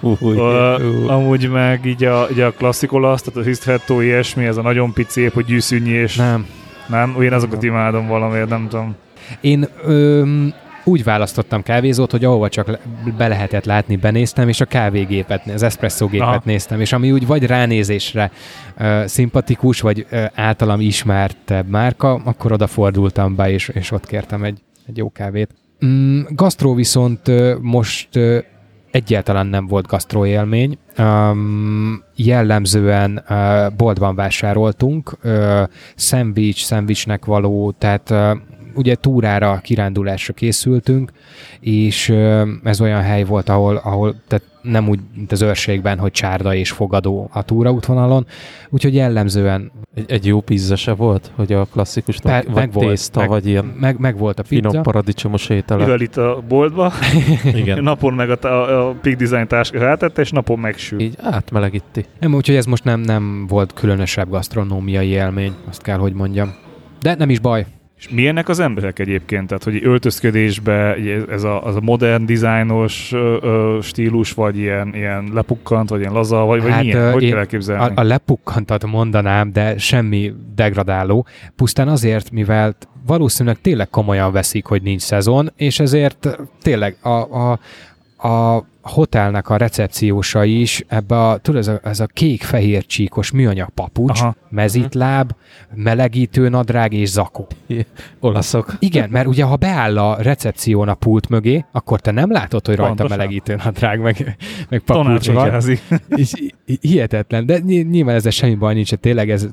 Új, ú. amúgy meg így a, így a klasszik olasz, tehát a ristretto ilyesmi, ez a nagyon pici, hogy gyűszűnyi, és nem. Nem. nem? Én azokat imádom valamiért, nem tudom. Én öm, úgy választottam kávézót, hogy ahova csak be lehetett látni, benéztem, és a kávégépet, az espresso gépet Aha. néztem, és ami úgy vagy ránézésre ö, szimpatikus, vagy ö, általam ismertebb márka, akkor odafordultam be, és, és ott kértem egy, egy jó kávét. Mm, gasztró viszont ö, most ö, egyáltalán nem volt gasztró élmény. Um, jellemzően uh, boltban vásároltunk, uh, szendvics, szendvicsnek való, tehát uh, ugye túrára, kirándulásra készültünk, és ez olyan hely volt, ahol, ahol tehát nem úgy, mint az őrségben, hogy csárda és fogadó a túraútvonalon, úgyhogy jellemzően Egy, egy jó pizza se volt, hogy a klasszikus Pe- vagy meg volt, tészta, meg- vagy ilyen meg, meg volt a pizza. finom paradicsomos ételek. Mivel itt a boltba, Igen. napon meg a, a, a Peak Design táska rátette, és napon megsül. Így átmelegíti. Nem, úgyhogy ez most nem, nem volt különösebb gasztronómiai élmény, azt kell, hogy mondjam. De nem is baj. És milyenek az emberek egyébként? Tehát, hogy öltözködésbe ez a, az a modern dizájnos ö, stílus, vagy ilyen, ilyen lepukkant, vagy ilyen laza, vagy, vagy Hát, milyen? ö, Hogy kell elképzelni? A, a lepukkantat mondanám, de semmi degradáló. Pusztán azért, mivel valószínűleg tényleg komolyan veszik, hogy nincs szezon, és ezért tényleg a, a, a hotelnek a recepciósa is ebbe a, tudod, ez a, ez a kék-fehér csíkos műanyag papucs, Aha. mezitláb, melegítő nadrág és zakó. Olaszok. Igen, mert ugye ha beáll a recepción a pult mögé, akkor te nem látod, hogy rajta Pontosan. melegítő nadrág, meg, meg papucs van. Hihetetlen, de ny- nyilván ezzel semmi baj nincs, tényleg ez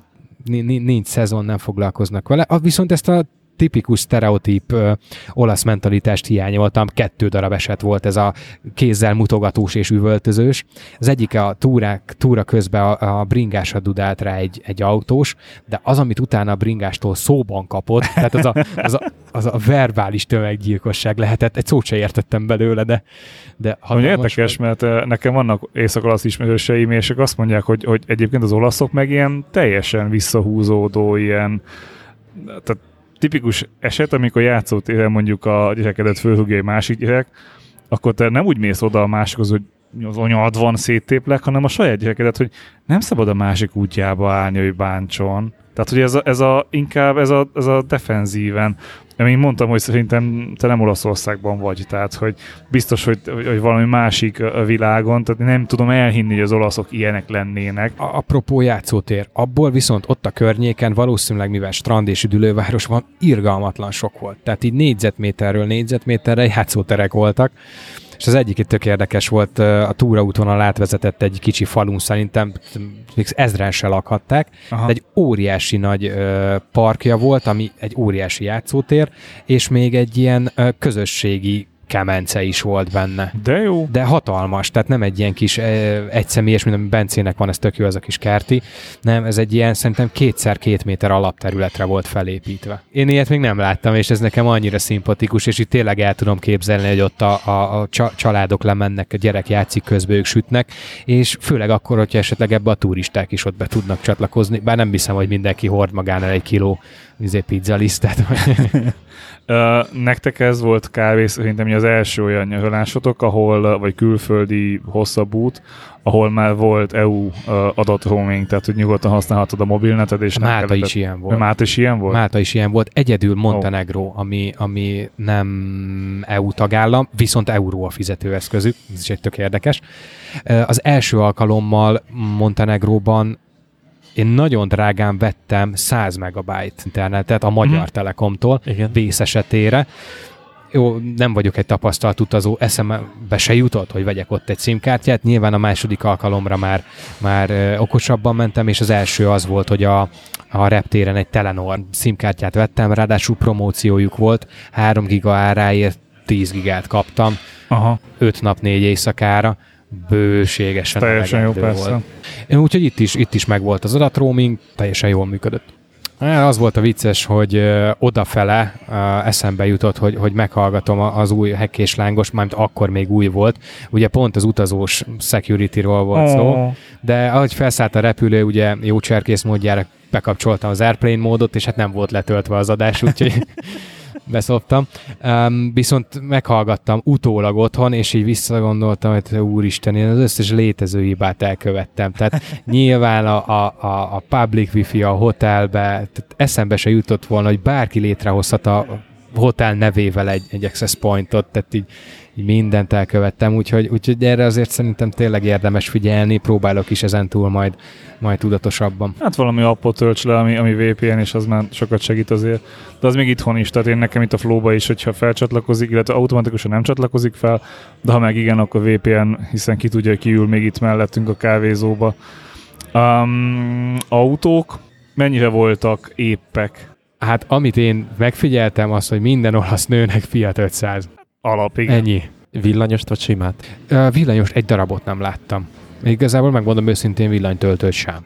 ni- ni- nincs szezon, nem foglalkoznak vele. Viszont ezt a tipikus sztereotíp ö, olasz mentalitást hiányoltam. Kettő darab eset volt ez a kézzel mutogatós és üvöltözős. Az egyik a túrák, túra közben a, a bringásra dudált rá egy, egy autós, de az, amit utána a bringástól szóban kapott, tehát az a, az a, az a verbális tömeggyilkosság lehetett. Egy szót se értettem belőle, de, de Ami hatalmas érdekes, mert eh, nekem vannak észak-olasz ismerőseim, és ők azt mondják, hogy, hogy egyébként az olaszok meg ilyen teljesen visszahúzódó, ilyen tehát tipikus eset, amikor játszótéren mondjuk a gyerekedet fölhúgja egy másik gyerek, akkor te nem úgy mész oda a másikhoz, hogy az anyad van, széttéplek, hanem a saját gyerekedet, hogy nem szabad a másik útjába állni, hogy bántson. Tehát, hogy ez a, ez a inkább ez a, ez a defenzíven. Én mondtam, hogy szerintem te nem Olaszországban vagy, tehát, hogy biztos, hogy, hogy valami másik a világon, tehát nem tudom elhinni, hogy az olaszok ilyenek lennének. A- apropó játszótér, abból viszont ott a környéken valószínűleg, mivel strand és üdülőváros van, irgalmatlan sok volt. Tehát így négyzetméterről négyzetméterre játszóterek voltak, és az egyik itt tök érdekes volt, a túraútvonal átvezetett egy kicsi falun, szerintem még ezren se lakhatták, Aha. de egy óriási nagy ö, parkja volt, ami egy óriási játszótér, és még egy ilyen ö, közösségi kemence is volt benne. De jó. De hatalmas, tehát nem egy ilyen kis eh, egyszemélyes, mint ami Bencének van, ez tök jó, ez a kis kerti, nem, ez egy ilyen szerintem kétszer két méter alapterületre volt felépítve. Én ilyet még nem láttam, és ez nekem annyira szimpatikus, és itt tényleg el tudom képzelni, hogy ott a, a, a csa- családok lemennek, a gyerek játszik, közben ők sütnek, és főleg akkor, hogyha esetleg ebbe a turisták is ott be tudnak csatlakozni, bár nem hiszem, hogy mindenki hord magánál egy kiló izé, pizza lisztet. vagy- Uh, nektek ez volt kávé szerintem az első olyan nyaralásotok, ahol, vagy külföldi hosszabb út, ahol már volt EU uh, adatroaming, tehát hogy nyugodtan használhatod a mobilneted, és nem Málta kellett- is ilyen volt. Málta is ilyen volt? Málta is ilyen volt. Egyedül Montenegro, ami, ami nem EU tagállam, viszont euró a fizetőeszközük. Ez is egy tök érdekes. Az első alkalommal Montenegróban én nagyon drágán vettem 100 megabyte internetet a Magyar Mhm. Telekomtól Igen. vész esetére. Jó, nem vagyok egy tapasztalt utazó, eszembe se jutott, hogy vegyek ott egy SIM-kártyát. Nyilván a második alkalomra már, már okosabban mentem, és az első az volt, hogy a, a reptéren egy Telenor SIM-kártyát vettem, ráadásul promóciójuk volt, 3 giga áráért 10 gigát kaptam, Aha, 5 nap 4 éjszakára, bőségesen teljesen jó, persze. volt. Úgyhogy itt is, itt is megvolt az adatroaming, teljesen jól működött. Á, Az volt a vicces, hogy ö, odafele ö, eszembe jutott, hogy, hogy meghallgatom az új hekkés lángos, mármint akkor még új volt. Ugye pont az utazós security-ról volt szó, Ó, de ahogy felszállt a repülő, ugye jó cserkész módjára bekapcsoltam az airplane módot, és hát nem volt letöltve az adás, úgyhogy beszoptam. Um, viszont meghallgattam utólag otthon, és így visszagondoltam, hogy úristen, én az összes létező hibát elkövettem. Tehát nyilván a, a, a, a public wifi a hotelbe, tehát eszembe se jutott volna, hogy bárki létrehozhat a hotel nevével egy, egy access pointot, tehát így, így mindent elkövettem, úgyhogy, úgyhogy erre azért szerintem tényleg érdemes figyelni, próbálok is ezen túl majd, majd tudatosabban. Hát valami appot tölts le, ami, ami VPN, és az már sokat segít azért. De az még itthon is, tehát én nekem itt a Flow-ba is, hogyha felcsatlakozik, illetve automatikusan nem csatlakozik fel, de ha meg igen, akkor VPN, hiszen ki tudja, hogy kiül még itt mellettünk a kávézóba. Um, autók mennyire voltak éppek? Hát amit én megfigyeltem, az, hogy minden olasz nőnek Fiat 500. Alap, igen. Ennyi. Villanyost vagy simát? Ö, Villanyos egy darabot nem láttam. Igazából megmondom őszintén villanytöltőt sem.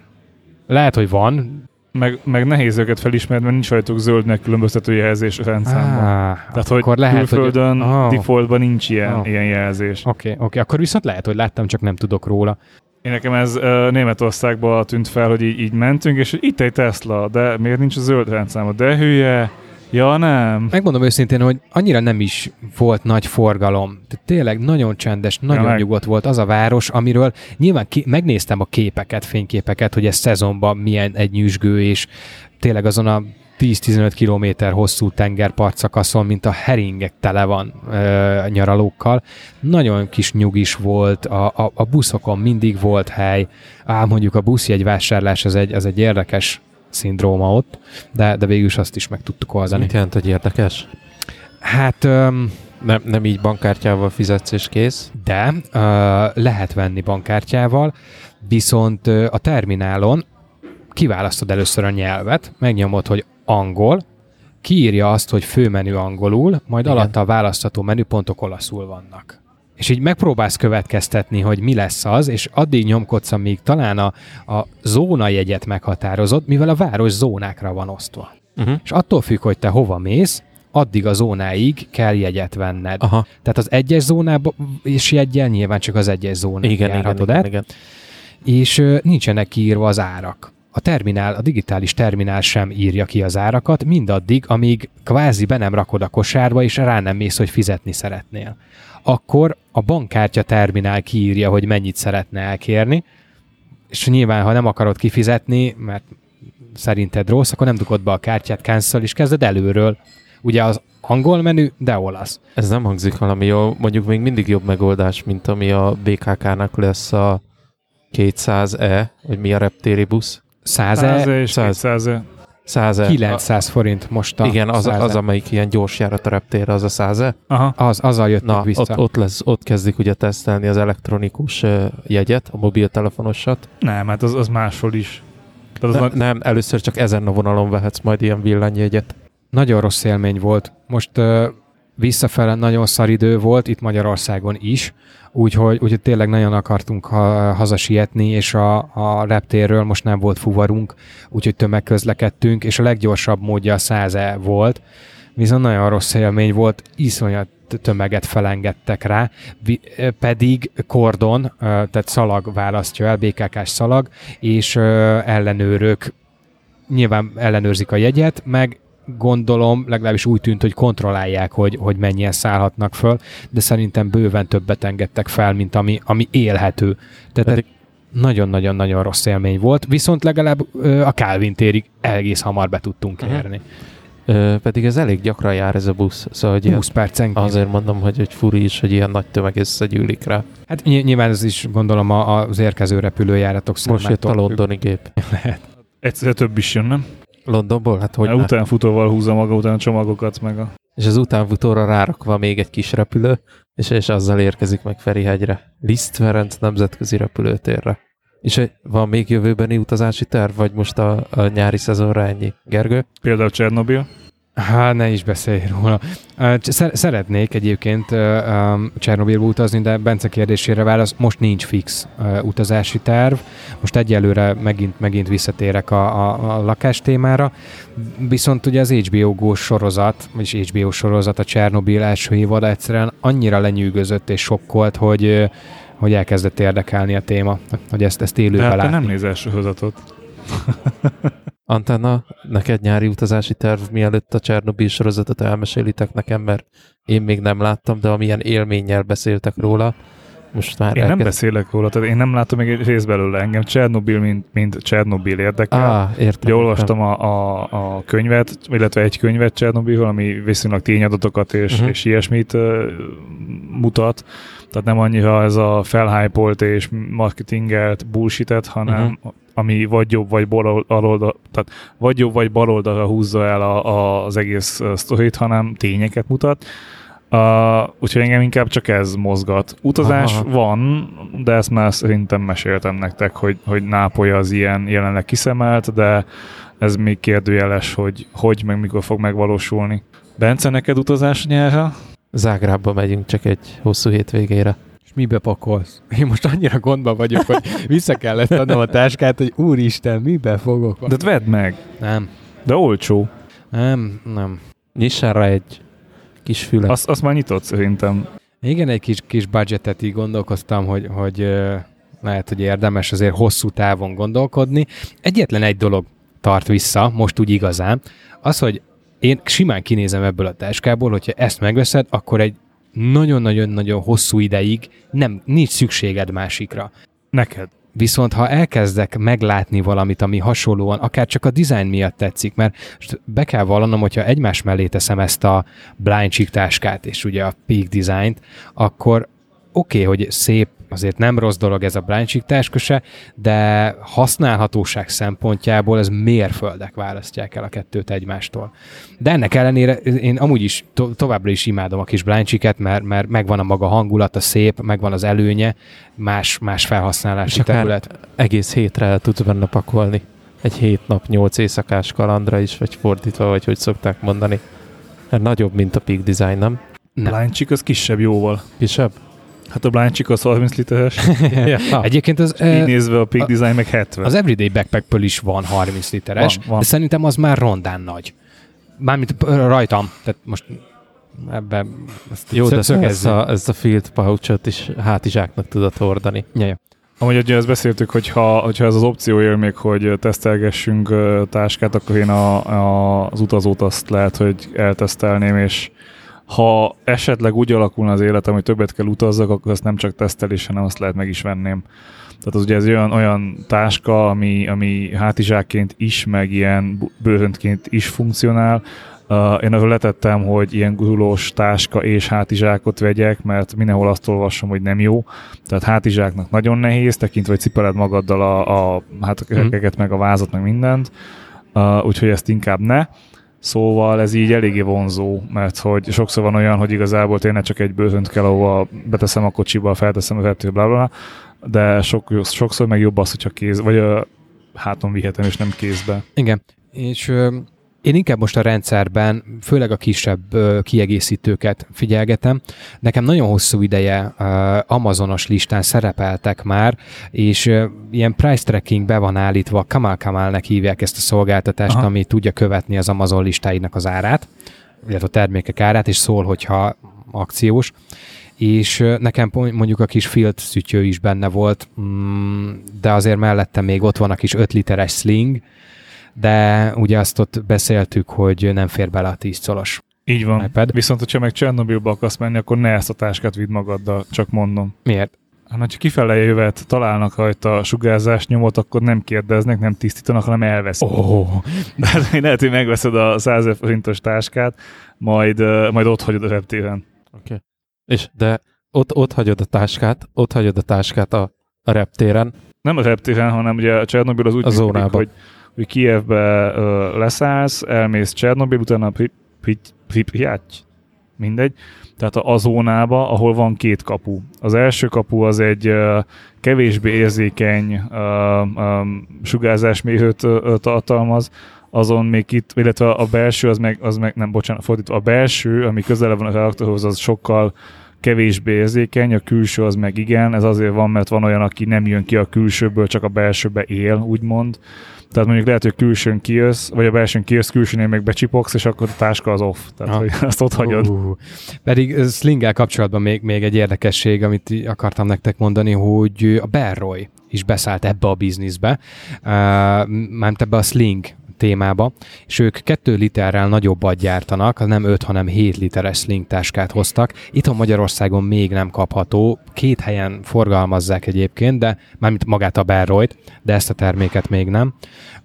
Lehet, hogy van. Meg, meg nehéz őket felismerni, mert nincs rajtuk zöldnek különböztető jelzés rendszámban. Ah, Tehát, hogy akkor lehet, külföldön hogy... Oh. defaultban nincs ilyen, Oh. ilyen jelzés. Oké, okay, okay. akkor viszont lehet, hogy láttam, csak nem tudok róla. Én nekem ez uh, Németországban tűnt fel, hogy így, így mentünk, és itt egy Tesla, de miért nincs a zöld rendszáma? De hülye, ja nem. Megmondom őszintén, hogy annyira nem is volt nagy forgalom. Tehát tényleg nagyon csendes, nagyon meg. nyugodt volt az a város, amiről nyilván ki, megnéztem a képeket, fényképeket, hogy ez szezonban milyen egy nyüzsgő, és tényleg azon a 10-15 kilométer hosszú tengerpartszakaszon, mint a heringek tele van ö, nyaralókkal. Nagyon kis nyugis volt, a, a, a buszokon mindig volt hely. Á, mondjuk a buszjegyvásárlás az egy, az egy érdekes szindróma ott, de, de végül is azt is meg tudtuk oldani. Mit jelent, hogy érdekes? Hát öm, Nem, nem így bankkártyával fizetsz és kész? de ö, lehet venni bankkártyával, viszont ö, a terminálon kiválasztod először a nyelvet, megnyomod, hogy angol, kiírja azt, hogy főmenü angolul, majd Igen. alatta a választható menüpontok olaszul vannak. És így megpróbálsz következtetni, hogy mi lesz az, és addig nyomkodsz, amíg talán a, a zónajegyet meghatározod, mivel a város zónákra van osztva. Uh-huh. És attól függ, hogy te hova mész, addig a zónáig kell jegyet venned. Aha, Tehát az egyes zónába és jegyen nyilván csak az egyes zónában igen, igen, járhatod igen, át, igen. és ö, nincsenek kiírva az árak. A terminál, a digitális terminál sem írja ki az árakat, mindaddig, amíg kvázi be nem rakod a kosárba, és rá nem mész, hogy fizetni szeretnél. Akkor a bankkártya terminál kiírja, hogy mennyit szeretne elkérni, és nyilván, ha nem akarod kifizetni, mert szerinted rossz, akkor nem dugod be a kártyát, cancel, és kezded előről. Ugye az angol menü, de olasz. Ez nem hangzik valami jó, mondjuk még mindig jobb megoldás, mint ami a BKK-nak lesz a 200E, vagy mi a reptéri busz? 100 100 és 100. 200 100E. 900 forint most a Igen, az, 100 az, amelyik ilyen gyors járat a reptérre, az a 100 Aha. az, azzal jöttünk Na, vissza. ott, ott, lesz, ott kezdik ugye tesztelni az elektronikus jegyet, a mobiltelefonosat. Nem, hát az, az máshol is. Tehát az Ne, ne, nem, először csak ezen a vonalon vehetsz majd ilyen villanyjegyet. Nagyon rossz élmény volt. Most uh, visszafele nagyon szar idő volt, itt Magyarországon is, úgyhogy, úgyhogy tényleg nagyon akartunk ha, hazasietni, és a, a reptérről most nem volt fuvarunk, úgyhogy tömegközlekedtünk, és a leggyorsabb módja a 100 volt, viszont nagyon rossz élmény volt, iszonyat tömeget felengedtek rá, pedig kordon, eh, tehát szalag választja el, BKK-s szalag, és ellenőrök nyilván ellenőrzik a jegyet, meg gondolom, legalábbis úgy tűnt, hogy kontrollálják, hogy, hogy mennyien szállhatnak föl, de szerintem bőven többet engedtek fel, mint ami, ami élhető. Tehát Pedig... nagyon-nagyon-nagyon rossz élmény volt, viszont legalább ö, a Calvin térig egész hamar be tudtunk érni. Ö, pedig ez elég gyakran jár ez a busz. Szóval, hogy 20 percenként. Azért mondom, hogy, hogy furi is, hogy ilyen nagy tömeg összegyűlik rá. Hát ny- nyilván ez is gondolom az érkező repülőjáratok számától. Most jött a londoni gép. Lehet. Egyszer több is jön, nem? Londonból? Hát hogy Utánfutóval húzza maga után a csomagokat meg a... És az utánfutóra rárakva még egy kis repülő, és, és azzal érkezik meg Ferihegyre. Liszt Ferenc nemzetközi repülőtérre. És van még jövőbeni utazási terv, vagy most a, a nyári szezonra ennyi? Gergő? Például Csernobil? Hát ne is beszélj róla. Szeretnék egyébként Csernobilba utazni, de Bence kérdésére válasz, most nincs fix utazási terv. Most egyelőre megint, megint visszatérek a, a, a lakás témára. Viszont ugye az HBO Go sorozat, vagyis HBO sorozat, a Csernobil első évad egyszerűen annyira lenyűgözött és sokkolt, hogy hogy elkezdett érdekelni a téma, hogy ezt, ezt élőben látni. nem nézel sorozatot. Antenna, neked nyári utazási terv, mielőtt a Csernobyl sorozatot elmesélitek nekem, mert én még nem láttam, de amilyen élménnyel beszéltek róla, most már Én elkezd... nem beszélek róla, tehát én nem látom még egy rész belőle engem. Csernobyl, mint, mint Csernobyl érdekel. Ah, értem. Ugye olvastam a, a, a könyvet, illetve egy könyvet Csernobylról, ami viszonylag tényadatokat és, uh-huh. és ilyesmit uh, mutat. Tehát nem annyira ez a felhájpolt és marketingelt bullshitet, hanem uh-huh ami vagy jobb, vagy baloldal, tehát vagy jobb, vagy baloldalra húzza el a, a, az egész sztorit, hanem tényeket mutat. Uh, úgyhogy engem inkább csak ez mozgat. Utazás Aha. van, de ezt már szerintem meséltem nektek, hogy, hogy Nápoly az ilyen jelenleg kiszemelt, de ez még kérdőjeles, hogy hogy, meg mikor fog megvalósulni. Bence, neked utazás nyerre? Zágrábba megyünk csak egy hosszú hétvégére mibe pakolsz? Én most annyira gondban vagyok, hogy vissza kellett adnom a táskát, hogy úristen, mibe fogok? De vedd meg. Nem. De olcsó. Nem, nem. Nyissál rá egy kis fület. Azt, azt már nyitott szerintem. Igen, egy kis, kis budgetet így gondolkoztam, hogy, hogy lehet, hogy érdemes azért hosszú távon gondolkodni. Egyetlen egy dolog tart vissza, most úgy igazán, az, hogy én simán kinézem ebből a táskából, hogyha ezt megveszed, akkor egy nagyon-nagyon-nagyon hosszú ideig nem, nincs szükséged másikra. Neked. Viszont ha elkezdek meglátni valamit, ami hasonlóan, akár csak a design miatt tetszik, mert be kell vallanom, hogyha egymás mellé teszem ezt a blind táskát és ugye a peak design-t, akkor oké, okay, hogy szép azért nem rossz dolog ez a blind tásköse, de használhatóság szempontjából ez mérföldek választják el a kettőt egymástól. De ennek ellenére én amúgy is to- továbbra is imádom a kis blind mert, mert megvan a maga hangulata, szép, megvan az előnye, más, más felhasználási terület. egész hétre el tudsz benne pakolni. Egy hét nap, nyolc éjszakás kalandra is, vagy fordítva, vagy hogy szokták mondani. Mert nagyobb, mint a Peak Design, nem? nem. Blind az kisebb jóval. Kisebb? Hát a Blind Chick az 30 literes. ja. Egyébként az... Így nézve a Peak a, Design meg 70. Az Everyday backpack is van 30 literes, van, van. de szerintem az már rondán nagy. Mármint rajtam, tehát most ebben ezt Jó, de ez a, ez a field pouch is hátizsáknak tudod hordani. Ja, ja. Amúgy ugye ezt beszéltük, hogy ha, hogyha ez az opció él még, hogy tesztelgessünk táskát, akkor én a, a, az utazót azt lehet, hogy eltesztelném, és ha esetleg úgy alakulna az életem, hogy többet kell utazzak, akkor azt nem csak tesztelés, hanem azt lehet meg is venném. Tehát az ugye ez olyan, olyan táska, ami, ami hátizsákként is, meg ilyen bőröntként is funkcionál. Uh, én arról letettem, hogy ilyen gurulós táska és hátizsákot vegyek, mert mindenhol azt olvasom, hogy nem jó. Tehát hátizsáknak nagyon nehéz, tekintve, hogy cipeled magaddal a, a hátakeket, mm. meg a vázat, meg mindent. Uh, úgyhogy ezt inkább ne. Szóval ez így eléggé vonzó, mert hogy sokszor van olyan, hogy igazából tényleg csak egy bőzönt kell, ahova beteszem a kocsiba, felteszem a vető, bla, bla, de sok, sokszor meg jobb az, hogyha kéz, vagy a háton vihetem, és nem kézbe. Igen, és én inkább most a rendszerben, főleg a kisebb kiegészítőket figyelgetem. Nekem nagyon hosszú ideje Amazonos listán szerepeltek már, és ilyen price tracking be van állítva, Kamal Kamalnek hívják ezt a szolgáltatást, Aha. ami tudja követni az Amazon listáinak az árát, illetve a termékek árát, és szól, hogyha akciós és nekem mondjuk a kis filt szütyő is benne volt, mm, de azért mellette még ott van a kis 5 literes sling, de ugye azt ott beszéltük, hogy nem fér bele a 10 colos Így van. iPad. Viszont, hogyha meg Csernobilba akarsz menni, akkor ne ezt a táskát vidd magaddal, csak mondom. Miért? Hát, ha kifele jövet találnak rajta sugárzás nyomot, akkor nem kérdeznek, nem tisztítanak, hanem elveszik. Oh. De hát lehet, hogy megveszed a 100 ezer forintos táskát, majd, majd ott hagyod a reptéren. Okay. És de ott, ott hagyod a táskát, ott hagyod a táskát a, a reptéren. Nem a reptéren, hanem ugye a Csernobil az úgy A működik, hogy, hogy Kievbe uh, leszállsz, elmész Csernobil, utána Pri- Pri- Pripyat, mindegy, tehát a, zónába, ahol van két kapu. Az első kapu az egy kevésbé érzékeny uh, um, sugárzásmérőt tartalmaz, azon még itt, illetve a belső, az meg, az meg nem, bocsánat, fordítva, a belső, ami közelebb van a reaktorhoz, az sokkal kevésbé érzékeny, a külső az meg igen, ez azért van, mert van olyan, aki nem jön ki a külsőből, csak a belsőbe él, úgymond. Tehát mondjuk lehet, hogy külsőn kijössz, vagy a belsőn kijössz, külsőnél meg becsipogsz, és akkor a táska az off. Tehát, hogy azt ott hagyod. Uh, pedig Slinggel kapcsolatban még, még egy érdekesség, amit akartam nektek mondani, hogy a Berroy is beszállt ebbe a bizniszbe, uh, mármint ebbe a Sling témába, és ők 2 literrel nagyobbat gyártanak, nem 5, hanem 7 literes sling táskát hoztak. Itthon Magyarországon még nem kapható, két helyen forgalmazzák egyébként, de mármint magát a Berroyt, de ezt a terméket még nem.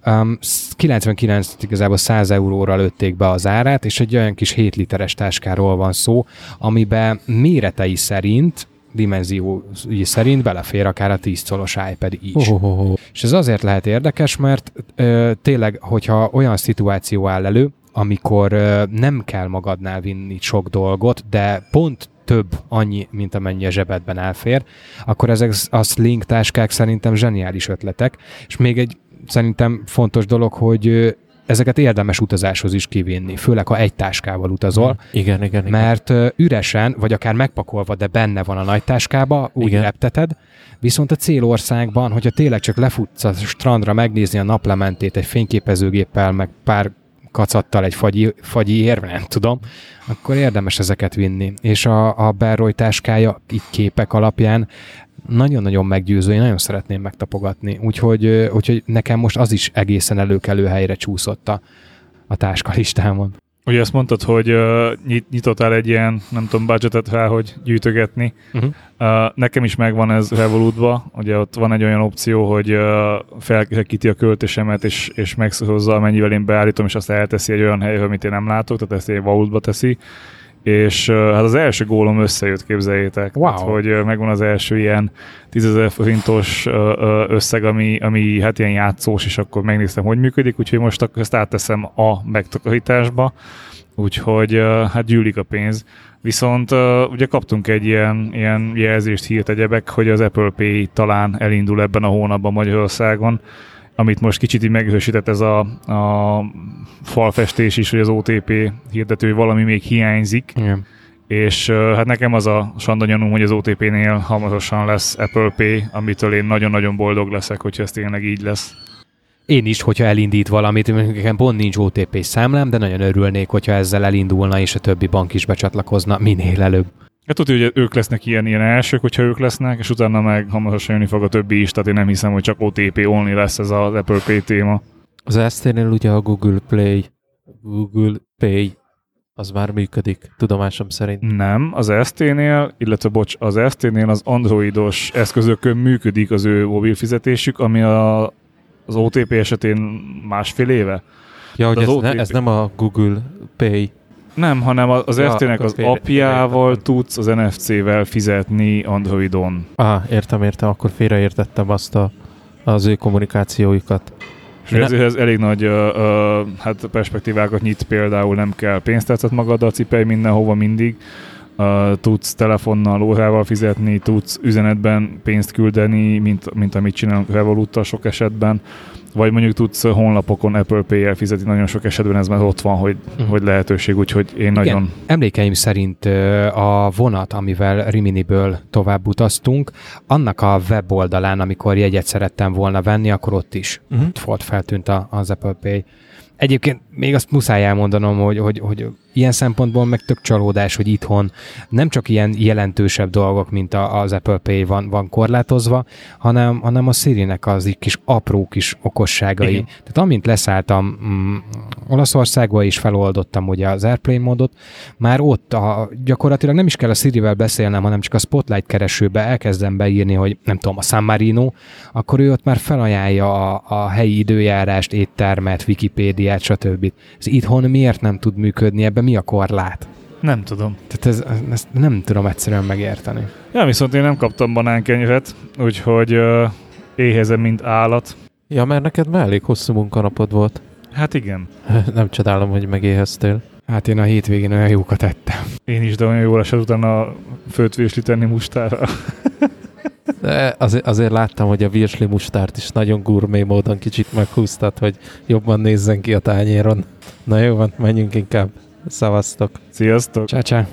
Um, 99 igazából 100 euróra lőtték be az árát, és egy olyan kis 7 literes táskáról van szó, amiben méretei szerint dimenziói szerint belefér akár a 10 colos iPad is. Oh, oh, oh. És ez azért lehet érdekes, mert ö, tényleg, hogyha olyan szituáció áll elő, amikor ö, nem kell magadnál vinni sok dolgot, de pont több annyi, mint amennyi a zsebedben elfér, akkor ezek a sling táskák szerintem zseniális ötletek, és még egy szerintem fontos dolog, hogy ezeket érdemes utazáshoz is kivinni, főleg ha egy táskával utazol, Igen, igen, igen. mert üresen, vagy akár megpakolva, de benne van a nagy táskába, úgy Igen. repteted, viszont a célországban, hogyha tényleg csak lefutsz a strandra megnézni a naplementét egy fényképezőgéppel, meg pár kacattal egy fagyi, fagyi érve, nem tudom, akkor érdemes ezeket vinni. És a, a Berroy táskája így képek alapján nagyon-nagyon meggyőző, én nagyon szeretném megtapogatni. Úgyhogy, úgyhogy nekem most az is egészen előkelő helyre csúszott a, a táskalistámon. Ugye azt mondtad, hogy uh, nyit, nyitottál egy ilyen, nem tudom, budgetet rá, hogy gyűjtögetni. Uh-huh. Uh, nekem is megvan ez Revolutba, ugye ott van egy olyan opció, hogy uh, felkerekíti a költésemet, és, és megszorozza, amennyivel én beállítom, és azt elteszi egy olyan helyre, amit én nem látok, tehát ezt egy Vaultba teszi. És hát az első gólom összejött, képzeljétek. Wow. Tehát, hogy megvan az első ilyen 10 ezer forintos összeg, ami, ami hát ilyen játszós, és akkor megnéztem, hogy működik, úgyhogy most akkor ezt átteszem a megtakarításba, úgyhogy hát gyűlik a pénz. Viszont ugye kaptunk egy ilyen, ilyen jelzést, hírt egyebek, hogy az Apple Pay talán elindul ebben a hónapban Magyarországon, amit most kicsit így megerősített ez a, a falfestés is, hogy az OTP hirdető valami még hiányzik, Igen. és hát nekem az a sanda gyanúm, hogy az OTP-nél hamarosan lesz Apple Pay, amitől én nagyon-nagyon boldog leszek, hogyha ez tényleg így lesz. Én is, hogyha elindít valamit, nekem pont nincs OTP számlám, de nagyon örülnék, hogyha ezzel elindulna, és a többi bank is becsatlakozna minél előbb. Hát tudja, hogy ők lesznek ilyen, ilyen elsők, hogyha ők lesznek, és utána meg hamarosan jönni fog a többi is, tehát én nem hiszem, hogy csak OTP only lesz ez az Apple Pay téma. Az ST-nél ugye a Google Play, Google Pay, az már működik, tudomásom szerint. Nem, az ST-nél, illetve bocs, az ST-nél az androidos eszközökön működik az ő mobil fizetésük, ami a, az OTP esetén másfél éve. Ja, hogy ez, ne, OTP ez nem a Google Pay. Nem, hanem az Ja, akkor az félre- apjával félreértettem. tudsz az NFC-vel fizetni Androidon. Ah, értem, értem, akkor félreértettem azt a, az ő kommunikációjukat. És Én ezért ez elég nagy uh, uh, hát perspektívákat nyit például, nem kell pénztárcát magaddal cipelj mindenhova mindig, uh, tudsz telefonnal, órával fizetni, tudsz üzenetben pénzt küldeni, mint, mint amit csinálunk Revoluttal sok esetben, vagy mondjuk tudsz honlapokon Apple Pay-el fizetni, nagyon sok esetben ez már ott van, hogy, Mhm. hogy lehetőség, úgyhogy én nagyon... Emlékeim szerint a vonat, amivel Riminiből tovább utaztunk, annak a weboldalán, amikor jegyet szerettem volna venni, akkor ott is Uh-huh. ott volt, feltűnt az Apple Pay. Egyébként még azt muszáj elmondanom, hogy, hogy, hogy ilyen szempontból meg tök csalódás, hogy itthon nem csak ilyen jelentősebb dolgok, mint a, az Apple Pay van, van korlátozva, hanem, hanem a Siri-nek az így kis apró kis okosságai. Igen. Tehát amint leszálltam mm, Olaszországba és feloldottam ugye az Airplane módot, már ott a, gyakorlatilag nem is kell a Siri-vel beszélnem, hanem csak a Spotlight keresőbe elkezdem beírni, hogy nem tudom, a San Marino, akkor ő ott már felajánlja a, a helyi időjárást, éttermet, Wikipédiát, stb. Ez itthon miért nem tud működni, ebben mi a korlát? Nem tudom. Tehát ez, ezt nem tudom egyszerűen megérteni. Ja, viszont én nem kaptam banánkenyeret, úgyhogy uh, éhezem, mint állat. Ja, mert neked már elég hosszú munkanapod volt. Hát igen. Nem csodálom, hogy megéheztél. Hát én a hétvégén olyan jókat ettem. Én is, de olyan jól esett utána főtt vésli tenni mustára. De azért, azért láttam, hogy a virsli mustárt is nagyon gurmé módon kicsit meghúztad, hogy jobban nézzen ki a tányéron. Na jó van, menjünk inkább. Szavaztok. Sziasztok! Csá, csá.